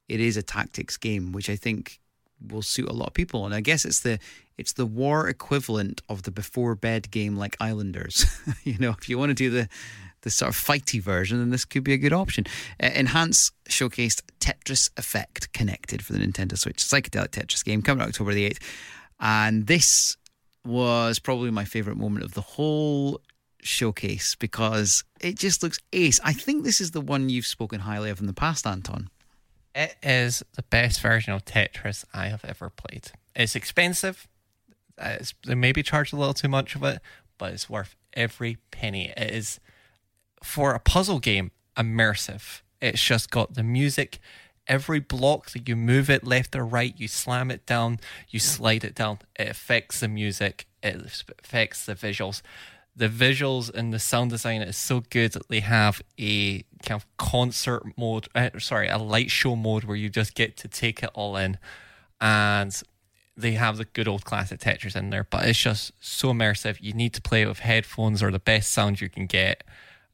it is a tactics game, which I think will suit a lot of people. And I guess it's the it's the war equivalent of the before bed game like Islanders. you know, if you want to do the the sort of fighty version, then this could be a good option. Uh, Enhance showcased Tetris Effect Connected for the Nintendo Switch, psychedelic Tetris game coming out October the eighth, and this was probably my favorite moment of the whole showcase because it just looks ace. I think this is the one you've spoken highly of in the past, Anton. It is the best version of Tetris I have ever played. It's expensive. It's, they maybe charge a little too much of it, but it's worth every penny. It is, for a puzzle game, immersive. It's just got the music. Every block that you move it left or right, you slam it down, you slide it down. It affects the music, it affects the visuals. The visuals and the sound design is so good that they have a kind of concert mode, uh, sorry, a light show mode where you just get to take it all in. And they have the good old classic Tetris in there, but it's just so immersive. You need to play it with headphones or the best sound you can get.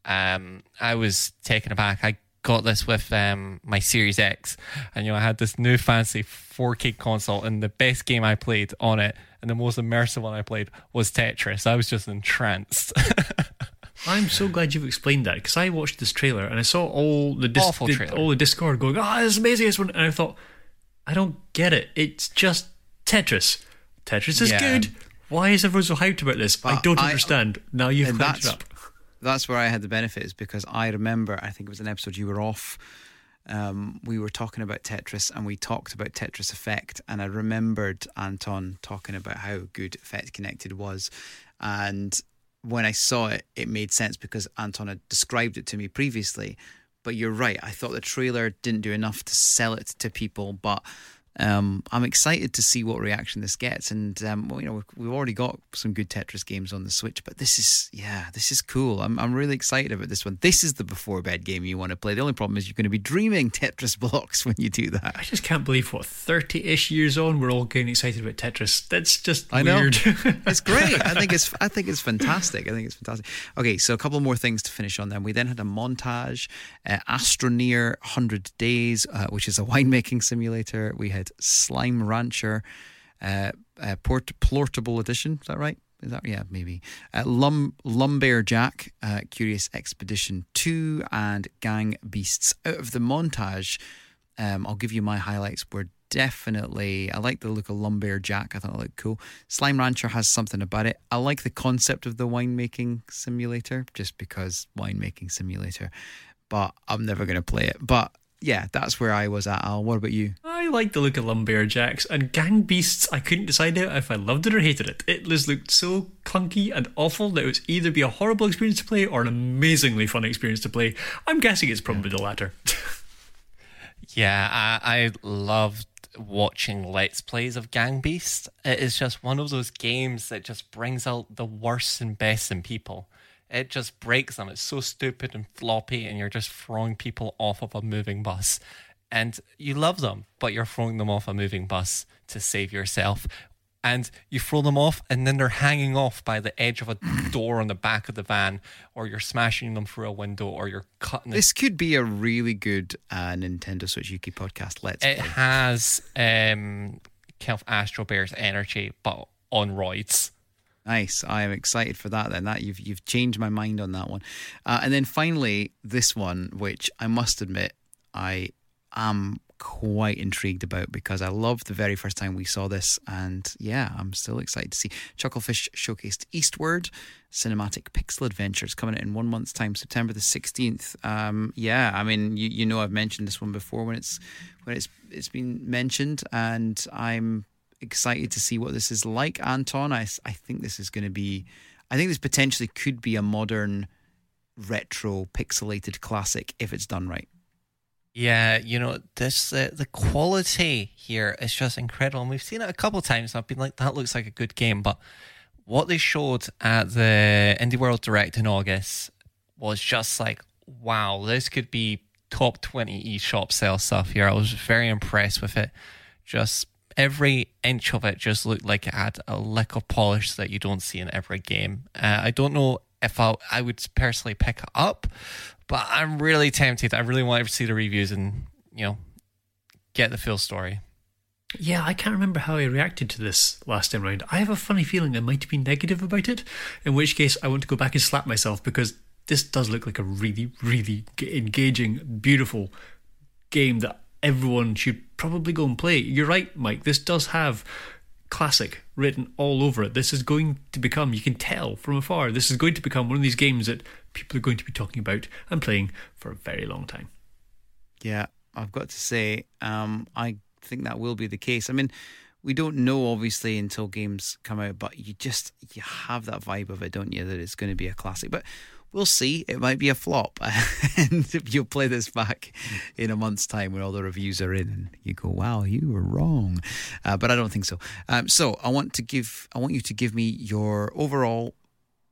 Um, I was taken aback. I got this with um, my Series X, and you know I had this new fancy 4K console, and the best game I played on it, and the most immersive one I played was Tetris. I was just entranced. I'm so glad you've explained that because I watched this trailer and I saw all the, dis- Awful the- trailer. all the Discord going, "Ah, this is amazing!" This one, and I thought, I don't get it. It's just Tetris. Tetris is Yeah. good. Why is everyone so hyped about this? I don't I- understand. Now you've and cleared it up. that's where I had the benefit is because I remember I think it was an episode you were off. Um, we were talking about Tetris and we talked about Tetris Effect, and I remembered Anton talking about how good Effect Connected was, and when I saw it, it made sense because Anton had described it to me previously. But you're right. I thought the trailer didn't do enough to sell it to people, but um, I'm excited to see what reaction this gets. And um, well, you know, we've, we've already got some good Tetris games on the Switch, but this is yeah, this is cool. I'm I'm really excited about this one. This is the before bed game you want to play. The only problem is you're going to be dreaming Tetris blocks when you do that. I just can't believe what thirty-ish years on we're all getting excited about Tetris. That's just I know. weird. it's great. I think it's I think it's fantastic. I think it's fantastic. Okay, so a couple more things to finish on. Then we then had a montage, uh, Astroneer Hundred Days, uh, which is a winemaking simulator. We had Slime Rancher, uh, uh, Port Portable Edition. Is that right? Is that yeah maybe uh, Lum Lumbearjack, uh, Curious Expedition Two, and Gang Beasts. Out of the montage, um, I'll give you my highlights. Were definitely I like the look of Lumbearjack. I thought it looked cool. Slime Rancher has something about it. I like the concept of the winemaking simulator, just because winemaking simulator. But I'm never going to play it. But yeah, that's where I was at. Al, what about you? I like the look of Lumbearjacks and Gang Beasts. I couldn't decide if I loved it or hated it. It just looked so clunky and awful that it would either be a horrible experience to play or an amazingly fun experience to play. I'm guessing it's probably the latter. Yeah, I, I loved watching Let's Plays of Gang Beast. It is just one of those games that just brings out the worst and best in people. It just breaks them. It's so stupid and floppy, and you're just throwing people off of a moving bus. And you love them, but you're throwing them off a moving bus to save yourself. And you throw them off, and then they're hanging off by the edge of a door on the back of the van, or you're smashing them through a window, or you're cutting This could be a really good uh, Nintendo Switch Yuki podcast. Let's it play. has um kind of Astro Bears energy, but on roids. Nice. I am excited for that. Then that you've you've changed my mind on that one. Uh, and then finally, this one, which I must admit, I am quite intrigued about because I loved the very first time we saw this, and yeah, I'm still excited to see. Chucklefish showcased Eastward cinematic pixel adventures coming out in one month's time, September the sixteenth. Um, yeah, I mean, you you know I've mentioned this one before when it's when it's it's been mentioned, and I'm excited to see what this is like. Anton, I, I think this is going to be, I think this potentially could be a modern retro pixelated classic if it's done right. Yeah, you know this uh, the quality here is just incredible, and we've seen it a couple times. I've been like, that looks like a good game, but what they showed at the Indie World Direct in August was just like, wow, this could be top twenty eShop sale stuff here. I was very impressed with it. Just every inch of it just looked like it had a lick of polish that you don't see in every game. Uh, I don't know if I I would personally pick it up, but I'm really tempted. I really want to see the reviews and you know get the full story. Yeah, I can't remember how I reacted to this last time round. I have a funny feeling I might have been negative about it, in which case I want to go back and slap myself because this does look like a really, really engaging, beautiful game that everyone should probably go and play. You're right, Mike. This does have classic written all over it. This is going to become, you can tell from afar, this is going to become one of these games that people are going to be talking about and playing for a very long time. Yeah, I've got to say, um, I think that will be the case. I mean, we don't know obviously until games come out, but you just you have that vibe of it, don't you? That it's going to be a classic. But we'll see. It might be a flop, and you'll play this back in a month's time when all the reviews are in, and you go, "Wow, you were wrong." Uh, but I don't think so. Um, so I want to give, I want you to give me your overall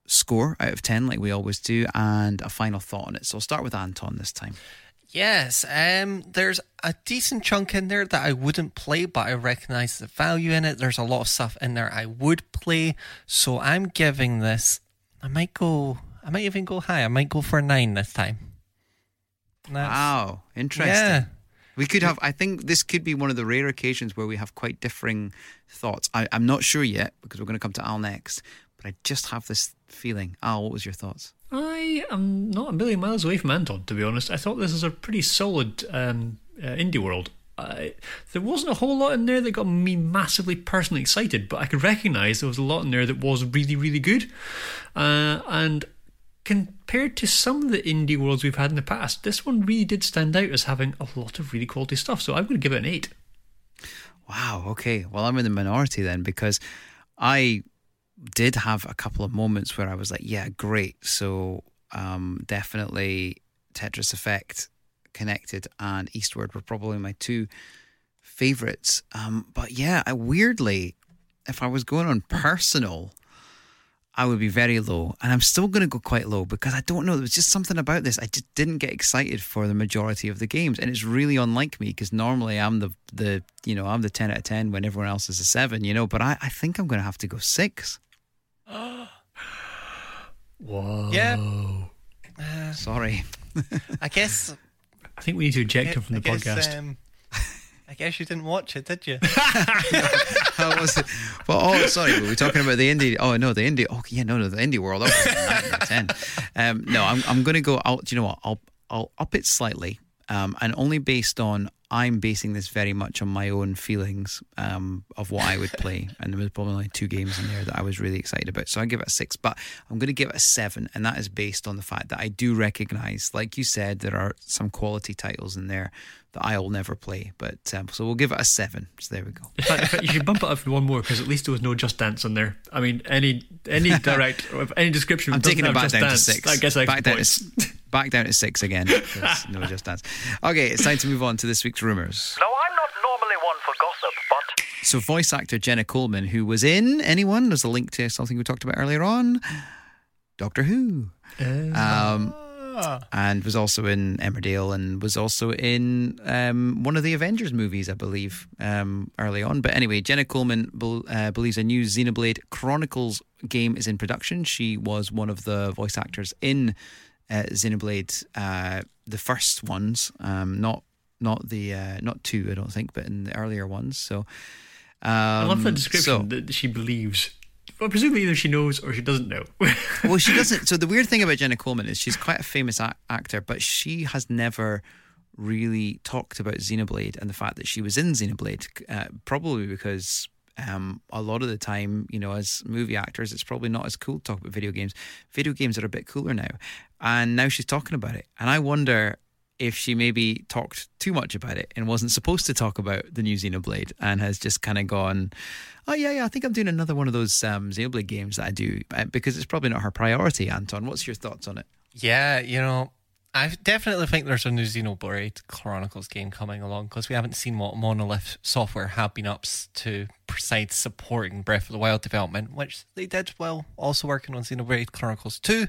score out of ten, like we always do, and a final thought on it. So I'll start with Anton this time. Yes, um, there's a decent chunk in there that I wouldn't play, but I recognize the value in it. There's a lot of stuff in there I would play, so I'm giving this. I might go. I might even go high. I might go for a nine this time. That's- Wow, interesting. Yeah. We could have. I think this could be one of the rare occasions where we have quite differing thoughts. I, I'm not sure yet because we're going to come to Al next, but I just have this feeling. Al, what was your thoughts? I am not a million miles away from Anton, to be honest. I thought this was a pretty solid um, uh, indie world. I, there wasn't a whole lot in there that got me massively personally excited, but I could recognise there was a lot in there that was really, really good. Uh, and compared to some of the indie worlds we've had in the past, this one really did stand out as having a lot of really quality stuff. So I'm going to give it an 8. Wow. Okay. Well, I'm in the minority then because I did have a couple of moments where I was like, yeah, great. So um, definitely Tetris Effect, Connected, and Eastward were probably my two favorites. Um, but yeah, I, weirdly, if I was going on personal, I would be very low. And I'm still going to go quite low because I don't know. There was just something about this. I just didn't get excited for the majority of the games. And it's really unlike me because normally I'm the, the, you know, I'm the 10 out of 10 when everyone else is a 7, you know. But I, I think I'm going to have to go 6. Whoa. Yeah. Sorry. I guess. I think we need to eject him from the I guess, podcast. um, I guess you didn't watch it, did you? How was it? Well, oh, sorry. Were we talking about the indie? Oh, no, the indie. Oh, yeah, no, no, the indie world. That was a nine out of 10. Um, no, I'm, I'm going to go out. Do you know what? I'll, I'll up it slightly. Um, and only based on I'm basing this very much on my own feelings um, of what I would play, and there was probably only two games in there that I was really excited about. So I give it a six, but I'm going to give it a seven, and that is based on the fact that I do recognise, like you said, there are some quality titles in there that I'll never play. But um, so we'll give it a seven. So there we go. In fact, in fact, you should bump it up one more because at least there was no Just Dance on there. I mean, any any direct any description. I'm taking it back Just down Dance, to six. I guess I back down to, back down to six again. no, just dance. Okay, it's time to move on to this week's rumors. No, I'm not normally one for gossip, but So, voice actor Jenna Coleman, who was in anyone? There's a link to something we talked about earlier on. Doctor Who. Um, and was also in Emmerdale and was also in um, one of the Avengers movies, I believe, um, early on. But anyway, Jenna Coleman bel uh, believes a new Xenoblade Chronicles game is in production. She was one of the voice actors in uh, Xenoblade, uh, the first ones, um, not not the uh, not two, I don't think, but in the earlier ones. So. Um, I love the description so- that she believes. Well, presumably either she knows or she doesn't know. well, she doesn't. So the weird thing about Jenna Coleman is she's quite a famous a- actor, but she has never really talked about Xenoblade and the fact that she was in Xenoblade. Uh, probably because um, a lot of the time, you know, as movie actors, it's probably not as cool to talk about video games. Video games are a bit cooler now, and now she's talking about it. And I wonder if she maybe talked too much about it and wasn't supposed to talk about the new Xenoblade and has just kind of gone, oh yeah, yeah, I think I'm doing another one of those um, Xenoblade games that I do uh, because it's probably not her priority. Anton, what's your thoughts on it? Yeah, you know, I definitely think there's a new Xenoblade Chronicles game coming along because we haven't seen what Monolith Software have been up to besides supporting Breath of the Wild development, which they did while also working on Xenoblade Chronicles 2.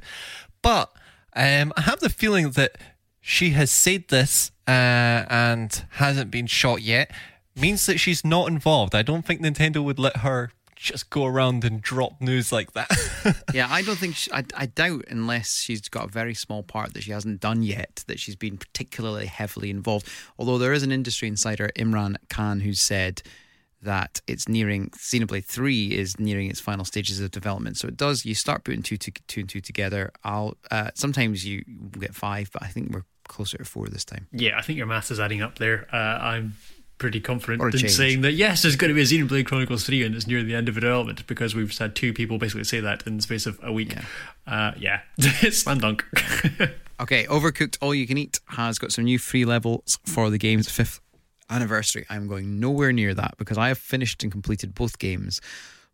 But um, I have the feeling that she has said this uh, and hasn't been shot yet means that she's not involved. I don't think Nintendo would let her just go around and drop news like that. yeah, I don't think she, I, I doubt unless she's got a very small part that she hasn't done yet that she's been particularly heavily involved. Although there is an industry insider, Imran Khan, who said that it's nearing Xenoblade Three is nearing its final stages of development. So it does. You start putting two, to, two and two together. I'll uh, sometimes you get five, but I think we're closer to four this time. yeah, I think your math is adding up there. Uh, I'm pretty confident in change. saying that yes, there's going to be a Xenoblade Chronicles 3 and it's near the end of development because we've had two people basically say that in the space of a week. Uh, yeah, slam dunk. Okay, Overcooked All You Can Eat has got some new free levels for the game's fifth anniversary. I'm going nowhere near that because I have finished and completed both games.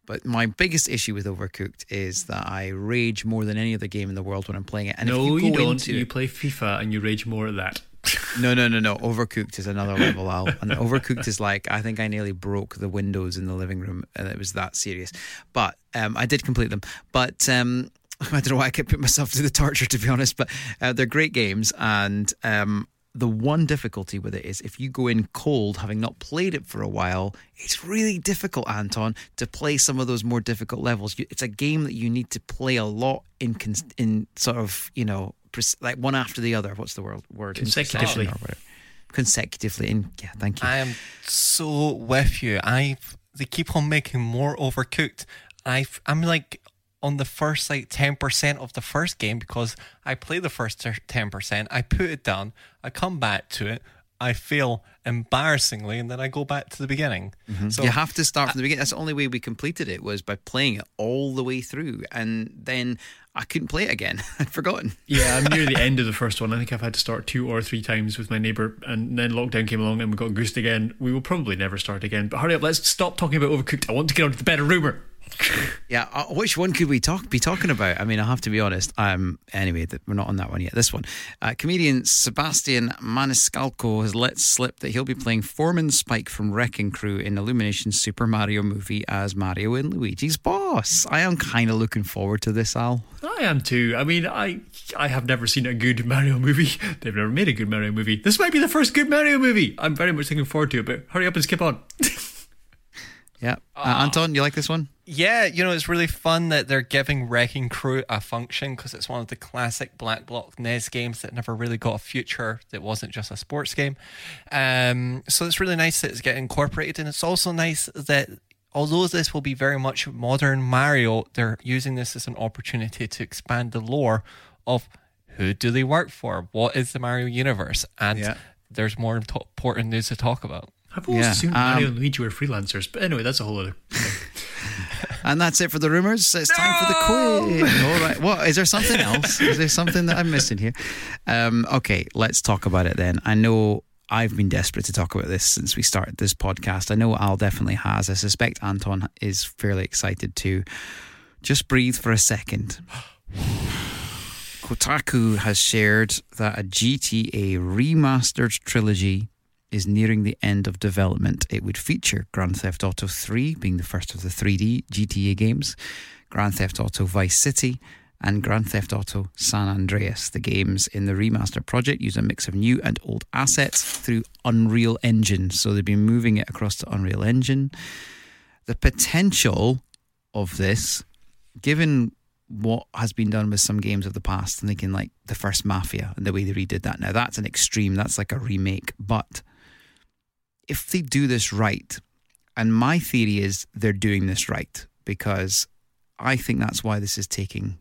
But my biggest issue with Overcooked is that I rage more than any other game in the world when I'm playing it. And no, if you, you, don't. You play FIFA and you rage more at that. no, no, no, no. Overcooked is another level, Al. And Overcooked is like I think I nearly broke the windows in the living room, and it was that serious. But um, I did complete them. But um, I don't know why I kept putting myself through the torture, to be honest. But uh, they're great games, and um, the one difficulty with it is if you go in cold, having not played it for a while, it's really difficult, Anton, to play some of those more difficult levels. It's a game that you need to play a lot in in sort of you know like one after the other. What's the word? Word Consecutively. or whatever. Consecutively, in yeah, thank you. I am so with you. I they keep on making more overcooked. I I'm like on the first like ten percent of the first game because I play the first ten percent. I put it down. I come back to it. I fail embarrassingly, and then I go back to the beginning. Mm-hmm. So you have to start from the beginning. That's the only way we completed it was by playing it all the way through, and then I couldn't play it again. I'd forgotten. Yeah, I'm near the end of the first one. I think I've had to start two or three times with my neighbour, and then lockdown came along and we got goosed again. We will probably never start again. But hurry up, let's stop talking about Overcooked. I want to get on to the better rumour. Yeah, uh, which one could we talk be talking about? I mean, I have to be honest. Um, anyway, th- we're not on that one yet. This one, uh, comedian Sebastian Maniscalco has let slip that he'll be playing Foreman Spike from Wrecking Crew in Illumination's Super Mario movie as Mario and Luigi's boss. I am kind of looking forward to this, Al. I am too. I mean, I I have never seen a good Mario movie. They've never made a good Mario movie. This might be the first good Mario movie. I'm very much looking forward to it. But hurry up and skip on. Yeah, uh, Anton, you like this one? Yeah, you know, it's really fun that they're giving Wrecking Crew a function because it's one of the classic Black Box NES games that never really got a future that wasn't just a sports game. Um, so it's really nice that it's getting incorporated, and it's also nice that although this will be very much modern Mario, they're using this as an opportunity to expand the lore of who do they work for, what is the Mario universe, and Yeah. there's more important news to talk about. I've always Yeah, assumed Mario um, and Luigi were freelancers. But anyway, that's a whole other. And that's it for the rumors. It's time for the quiz. All right. What is there something else? Is there something that I'm missing here? Um, okay, let's talk about it then. I know I've been desperate to talk about this since we started this podcast. I know Al definitely has. I suspect Anton is fairly excited too. Just breathe for a second. Kotaku has shared that a GTA remastered trilogy is nearing the end of development. It would feature Grand Theft Auto 3 being the first of the 3D GTA games, Grand Theft Auto Vice City, and Grand Theft Auto San Andreas. The games in the remaster project use a mix of new and old assets through Unreal Engine. So they've been moving it across to Unreal Engine. The potential of this, given what has been done with some games of the past, I'm thinking like the first Mafia and the way they redid that. Now that's an extreme, that's like a remake. But if they do this right, and my theory is they're doing this right because I think that's why this is taking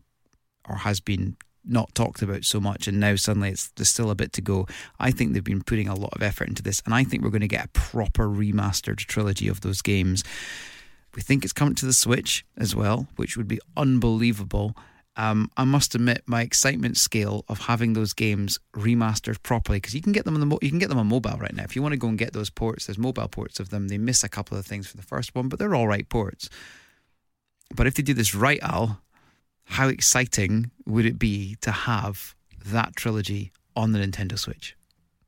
or has been not talked about so much and now suddenly it's there's still a bit to go. I think they've been putting a lot of effort into this and I think we're going to get a proper remastered trilogy of those games. We think it's coming to the Switch as well, which would be unbelievable. Um, I must admit, my excitement scale of having those games remastered properly because you can get them on the mo- you can get them on mobile right now. If you want to go and get those ports, there's mobile ports of them. They miss a couple of things for the first one, but they're all right ports. But if they do this right, Al, how exciting would it be to have that trilogy on the Nintendo Switch?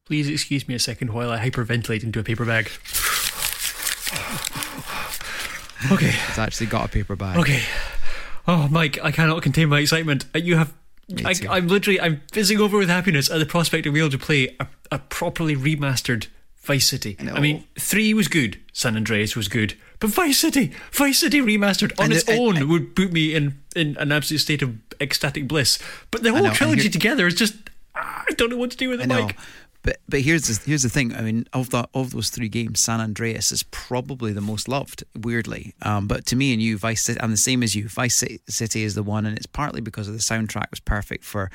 Please excuse me a second while I hyperventilate into a paper bag. Okay. It's actually got a paper bag. Okay. Oh, Mike, I cannot contain my excitement. Uh, You have. I, I'm literally. I'm fizzing over with happiness at the prospect of being able to play a, a properly remastered Vice City. know. I mean, three was good. San Andreas was good, but Vice City, Vice City remastered on And its the- and- own would put me in in an absolute state of ecstatic bliss. But the whole know, trilogy together is just. I don't know what to do with it. Mike. But but here's the, here's the thing. I mean, of the of those three games, San Andreas is probably the most loved. Weirdly, um, but to me and you, Vice City, I'm the same as you. Vice City is the one, and it's partly because of the soundtrack was perfect for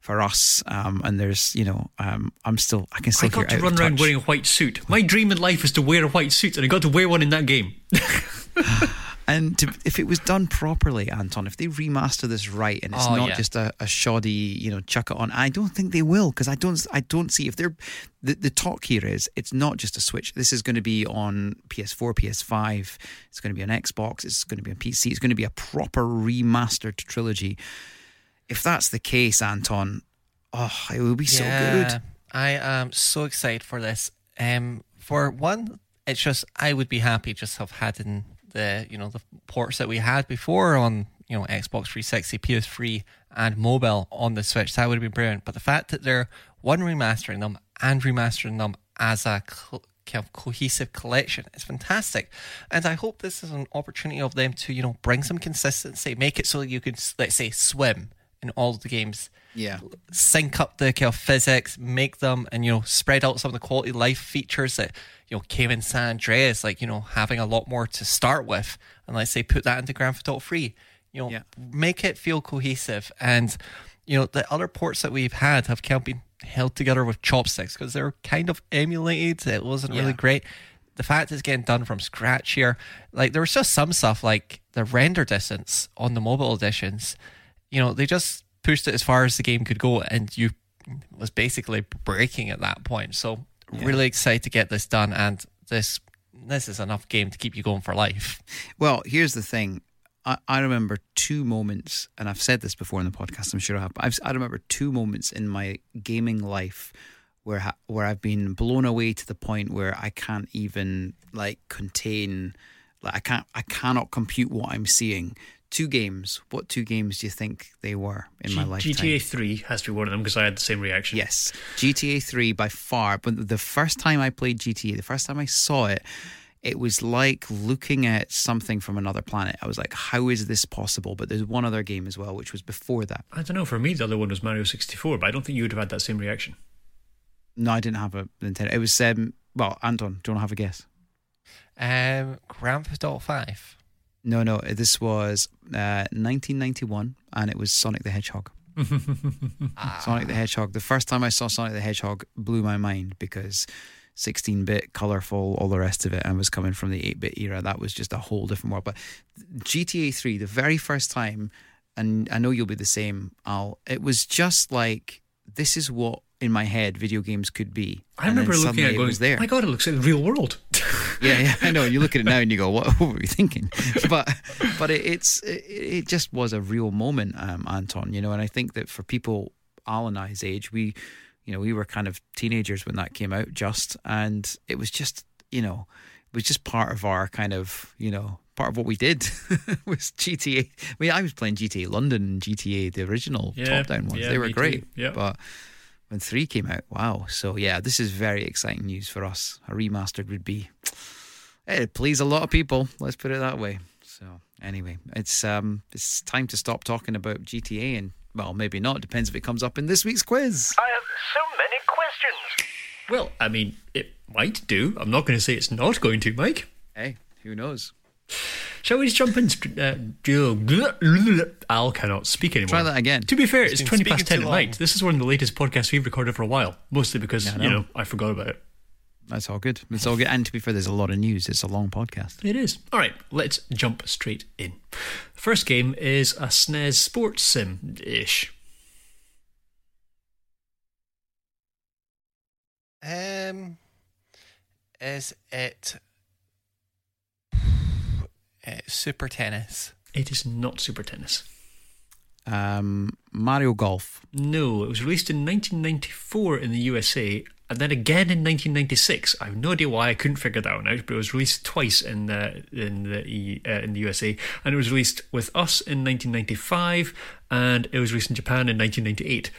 for us. Um, and there's you know, um, I'm still I can I still hear got to run around wearing a white suit. My dream in life is to wear a white suit, and I got to wear one in that game. And to, if it was done properly, Anton, if they remaster this right, and it's Oh, not yeah. just a, a shoddy, you know, chuck it on, I don't think they will because I don't, I don't see if they're the, the talk here is it's not just a Switch. This is going to be on PS4, PS5. It's going to be on Xbox. It's going to be on PC. It's going to be a proper remastered trilogy. If that's the case, Anton, oh, it will be so good. I am so excited for this. Um, for one, it's just I would be happy just have had in the you know the ports that we had before on you know Xbox 360, PS3, and mobile on the Switch. That would have been brilliant. But the fact that they're one remastering them and remastering them as a cl- kind of cohesive collection is fantastic. And I hope this is an opportunity of them to you know bring some consistency, make it so you can let's say swim in all the games Yeah. sync up the kind of physics, make them, and you know, spread out some of the quality of life features that you know came in San Andreas, like you know, having a lot more to start with, and let's say put that into Grand Theft Auto Three. You know, Yeah. make it feel cohesive, and you know, the other ports that we've had have kind of been held together with chopsticks because they're kind of emulated. It wasn't Yeah. really great. The fact it's getting done from scratch here, like there was just some stuff like the render distance on the mobile editions you know, they just pushed it as far as the game could go, and you was basically breaking at that point. So really excited to get this done, and this this is enough game to keep you going for life. Well, here's the thing. I, I remember two moments, and I've said this before in the podcast. I'm sure I have. But I've, I remember two moments in my gaming life where ha- where I've been blown away to the point where I can't even like contain. Like I can't. I cannot compute what I'm seeing. Two games. What two games do you think they were in my G- lifetime? GTA 3 has to be one of them because I had the same reaction. Yes, GTA 3 by far. But the first time I played GTA, the first time I saw it, it was like looking at something from another planet. I was like, how is this possible? But there's one other game as well, which was before that. I don't know. For me, the other one was Mario 64, but I don't think you would have had that same reaction. No, I didn't have a Nintendo. It was, um, well, Anton, do you want to have a guess? Um, Grand Theft Auto Five. No, no, this was uh, 1991 and it was Sonic the Hedgehog. Sonic the Hedgehog. The first time I saw Sonic the Hedgehog blew my mind because 16 bit, colorful, all the rest of it, and was coming from the 8 bit era. That was just a whole different world. But GTA 3, the very first time, and I know you'll be the same, Al, it was just like this is what in my head video games could be. I And remember looking at it it going, was there. my God, it looks like the real world. Yeah, yeah, I know. You look at it now and you go, "What, what were we thinking?" But, but it, it's it, it just was a real moment, um, Anton. You know, and I think that for people Al and I's age, we, you know, we were kind of teenagers when that came out, just, and it was just, you know, it was just part of our kind of, you know, part of what we did was GTA. I mean, I was playing GTA London and GTA the original Yeah, top down ones. yeah, they were too. great, Yeah. but when three came out, wow. So yeah, this is very exciting news for us. A remastered would be it'd please a lot of people. Let's put it that way. So anyway, it's um it's time to stop talking about GTA and well, maybe not. Depends if it comes up in this week's quiz. I have so many questions. well, I mean, it might do. I'm not going to say it's not going to, Mike. Hey, who knows? Shall we just jump in? str- Uh, Al cannot speak anymore. Try that again. To be fair, it's been 20 past 10 at long. night. This is one of the latest podcasts we've recorded for a while, mostly because, Yeah, I you know. know, I forgot about it. That's all good. It's all good. And to be fair, there's a lot of news. It's a long podcast. It is. All right, let's jump straight in. First game is a SNES sports sim ish. Um, is it uh, Super Tennis? It is not Super Tennis. Um, Mario Golf. No, it was released in 1994 in the USA and then again in 1996. I have no idea why I couldn't figure that one out, but it was released twice in the in the E- uh, in the USA, and it was released with us in 1995, and it was released in Japan in 1998.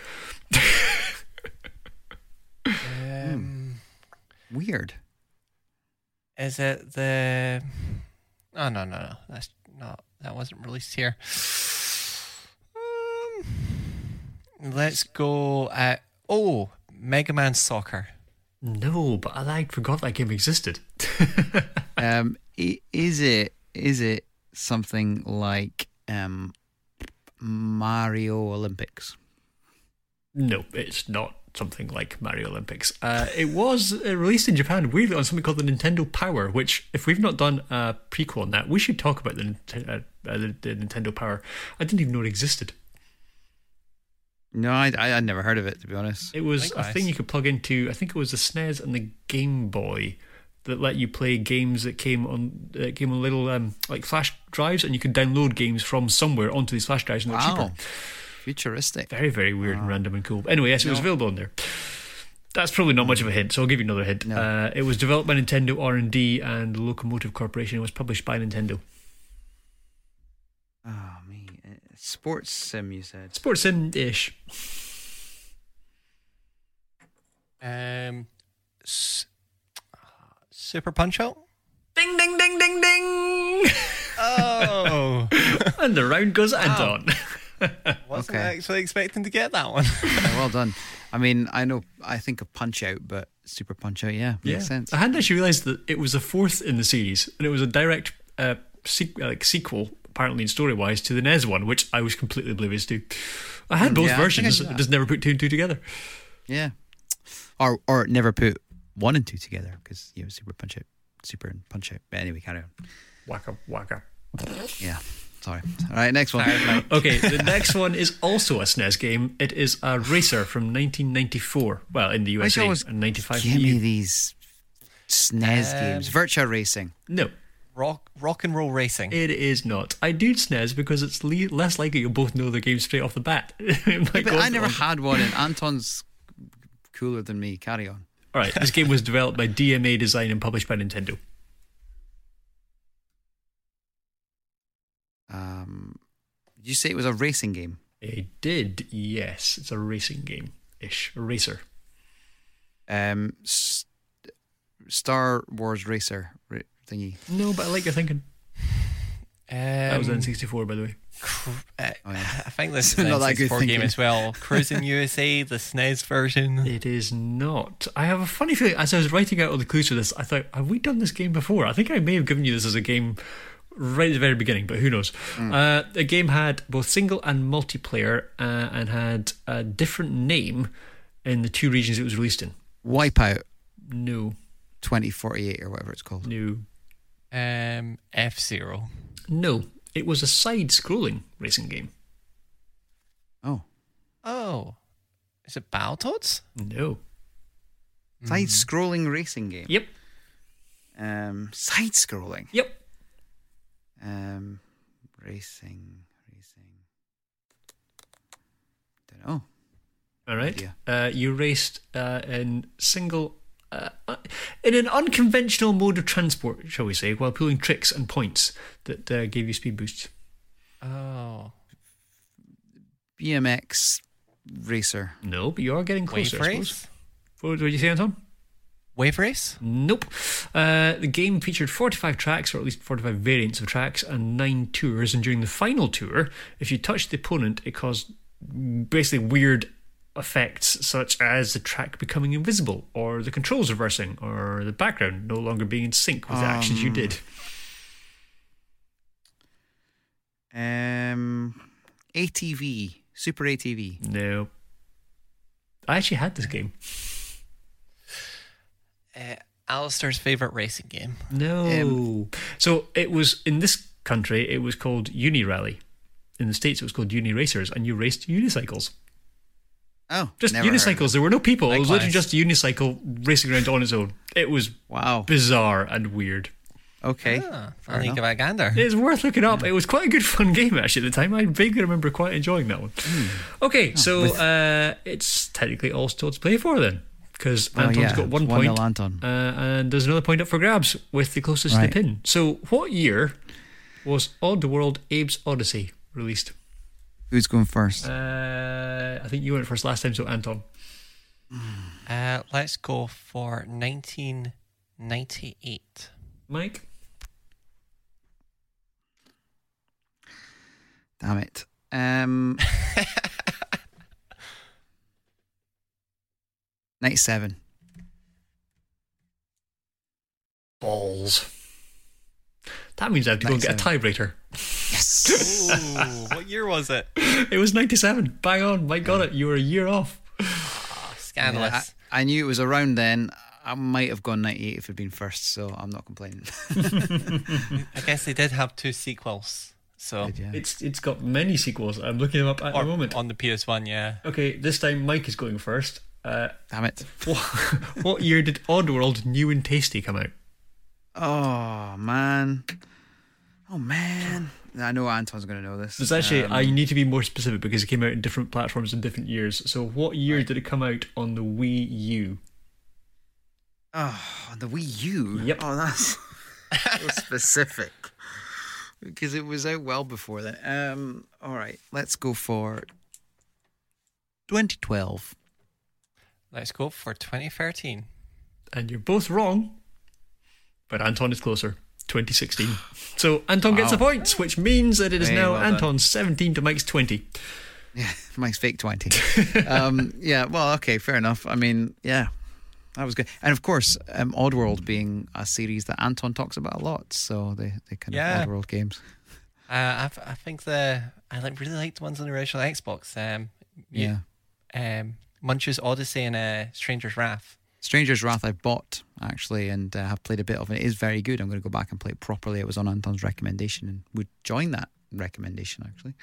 Um, Weird. is it the? Oh no no no! That's not. That wasn't released here. Um, let's go. At, oh, Mega Man Soccer. No, but I I forgot that game existed. Um, is it is it something like um, Mario Olympics? no, it's not something like Mario Olympics. Uh, it was uh, released in Japan weirdly on something called the Nintendo Power, which, if we've not done a prequel on that, we should talk about the, uh, uh, the, the Nintendo Power. I didn't even know it existed. No, I I I'd never heard of it to be honest. It was a thing you could plug into. I think it was the SNES and the Game Boy that let you play games that came on that came on little um, like flash drives, and you could download games from somewhere onto these flash drives, and they were Wow, cheaper. Futuristic. Very very weird and random and cool. But anyway, yes, it was available on there. That's probably not much of a hint, so I'll give you another hint. No. Uh, it was developed by Nintendo R and D and Locomotive Corporation. It was published by Nintendo. Oh me, sports sim. You said. Sports sim ish. Um, s- Super Punch Out. Ding ding ding ding ding. Oh, and the round goes Anton. wasn't Okay. actually expecting to get that one. Yeah, well done. I mean, I know. I think of Punch Out, but Super Punch Out, yeah, makes sense. I hadn't actually realised that it was the fourth in the series, and it was a direct uh, sequ- like sequel, apparently in story wise, to the NES one, which I was completely oblivious to. I had both Yeah, I I versions, just never put two and two together. Yeah, or or never put one and two together because you know Super Punch Out, Super and Punch Out. But anyway, carry on. Waka waka. Yeah, sorry. All right, next one. Okay, the next one is also a SNES game. It is a racer from 1994. Well, in the Why do USA you 95. Give me these SNES Um, games. Virtua Racing. No, rock, rock and roll racing. it is not. I do SNES because it's le- less likely you'll both know the game straight off the bat. It might But I never for had one, and Anton's cooler than me. Carry on. All right, this game was developed by DMA Design and published by Nintendo. Did you say it was a racing game? It did, yes. It's a racing game ish. A racer. Um, S- Star Wars Racer ra- thingy. No, but I like your thinking. Um, That was N64, by the way. cr- uh, Oh, yeah. I think this is an Not that good N64 game as well. Cruis'n USA, the SNES version. It is not. I have a funny feeling as I was writing out all the clues for this, I thought, have we done this game before? I think I may have given you this as a game right at the very beginning, but who knows? Uh, the game had both single and multiplayer uh, and had a different name in the two regions it was released in. Wipeout No, 2048 or whatever it's called. no, Um, F Zero. no. It was a side scrolling racing game. Oh, Oh, is it Battletoads? No. side scrolling racing game. Yep. Um, side scrolling. Yep. Um, racing, racing. Don't know. All right. idea. Uh, you raced uh, in single, uh, uh, in an unconventional mode of transport, shall we say, while pulling tricks and points that uh, gave you speed boosts. Oh, BMX racer. No, but you are getting Wave closer. I suppose. Race. What did you say, Anton? Wave Race. Nope. Uh, the game featured 45 tracks, or at least 45 variants of tracks, and nine tours. And during the final tour, if you touched the opponent, it caused basically weird effects, such as the track becoming invisible, or the controls reversing, or the background no longer being in sync with the actions you did. Um, ATV, Super ATV. No. I actually had this game. Uh, Alistair's favorite racing game. No. so it was in this country, it was called Unirally. In the States, it was called Uniracers, and you raced unicycles. Oh, Just never heard unicycles. There were no people. It was literally just a unicycle racing around on its own. It was. Wow. bizarre and weird. Okay. Ah, fair I'll give enough. it a gander. It's worth looking up. It was quite a good fun game actually at the time. I vaguely remember quite enjoying that one. Hmm. Okay, Oh, so uh, it's technically all still to play for then, because Oh, Anton's yeah, got one it's point, 1-0 Anton. uh, and there's another point up for grabs with the closest Right. to the pin. So, what year was Odd World Abe's Odyssey released? Who's going first? Uh, I think you went first last time, so Anton. Uh, let's go for 1998. Mike. Damn it. Um, 97. Balls. That means I have to go and get a tiebreaker. Yes. Ooh, what year was it? It was 97. Bang on. My God, it. You were a year off. Scandalous. Yeah, I, I knew it was around then. I might have gone 98 if it'd been first, so I'm not complaining. I guess they did have two sequels. So yeah. It's It's got many sequels. I'm looking them up at or the moment. on the PS1, yeah. Okay, this time Mike is going first. Uh, Damn it. what, what year did Oddworld New 'n' Tasty come out? Oh, man. Oh, man. I know Anton's going to know this. There's actually, Um, I need to be more specific because it came out in different platforms in different years. So, what year did it come out on the Wii U? Oh, the Wii U? Yep. Oh, that's so specific. Because it was out well before that. Um, all right, let's go for 2012. Let's go for 2013. And you're both wrong, but Anton is closer. 2016. So Anton gets a point, which means that it is Hey, now well done. Anton's 17 to Mike's 20. Yeah, Mike's fake 20. um, yeah, well, okay, fair enough. I mean, yeah, that was good. And of course, um, Oddworld being a series that Anton talks about a lot. So they, they kind Yeah. of Oddworld games. Uh, I, I think the I like really liked the ones on the original Xbox. Um, you- um, Munch's Oddysee and uh, Stranger's Wrath. Stranger's Wrath I bought actually and uh, have played a bit of it. It is very good. I'm going to go back and play it properly. It was on Anton's recommendation and would join that recommendation actually.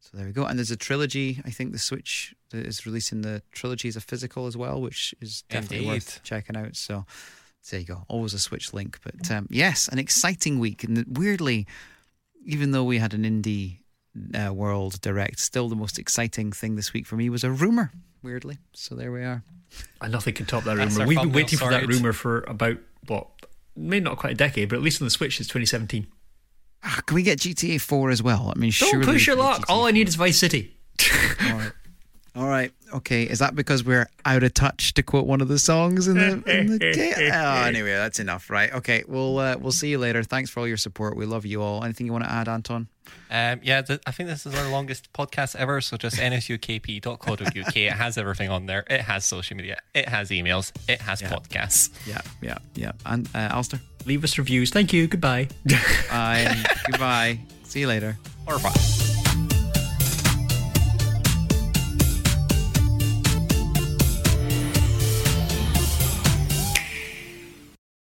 So there we go. And there's a trilogy. I think the Switch is releasing the trilogy as a physical as well, which is definitely Indeed. worth checking out. So there you go. Always a Switch link. But um, yes, an exciting week. And weirdly, even though we had an indie uh, world direct, still the most exciting thing this week for me was a rumor. Weirdly, so there we are. And nothing can top that rumor. We've been waiting for that rumor for about, what, maybe not quite a decade, but at least on the Switch, it's 2017. Ah, Can we get GTA 4 as well? I mean, Don't push your luck. All I need is Vice City. All right. All right. Okay. Is that because we're out of touch to quote one of the songs in the, in the game? Oh, anyway, that's enough, right? Okay. We'll uh, we'll see you later. Thanks for all your support. We love you all. Anything you want to add, Anton? Um, yeah, th- I think this is our longest podcast ever. So just nsukp.co.uk. It has everything on there. It has social media. It has emails. It has podcasts. Yeah. Yeah. Yeah. And uh, Alistair. Leave us reviews. Thank you. Goodbye. Bye. Goodbye. See you later. Or what?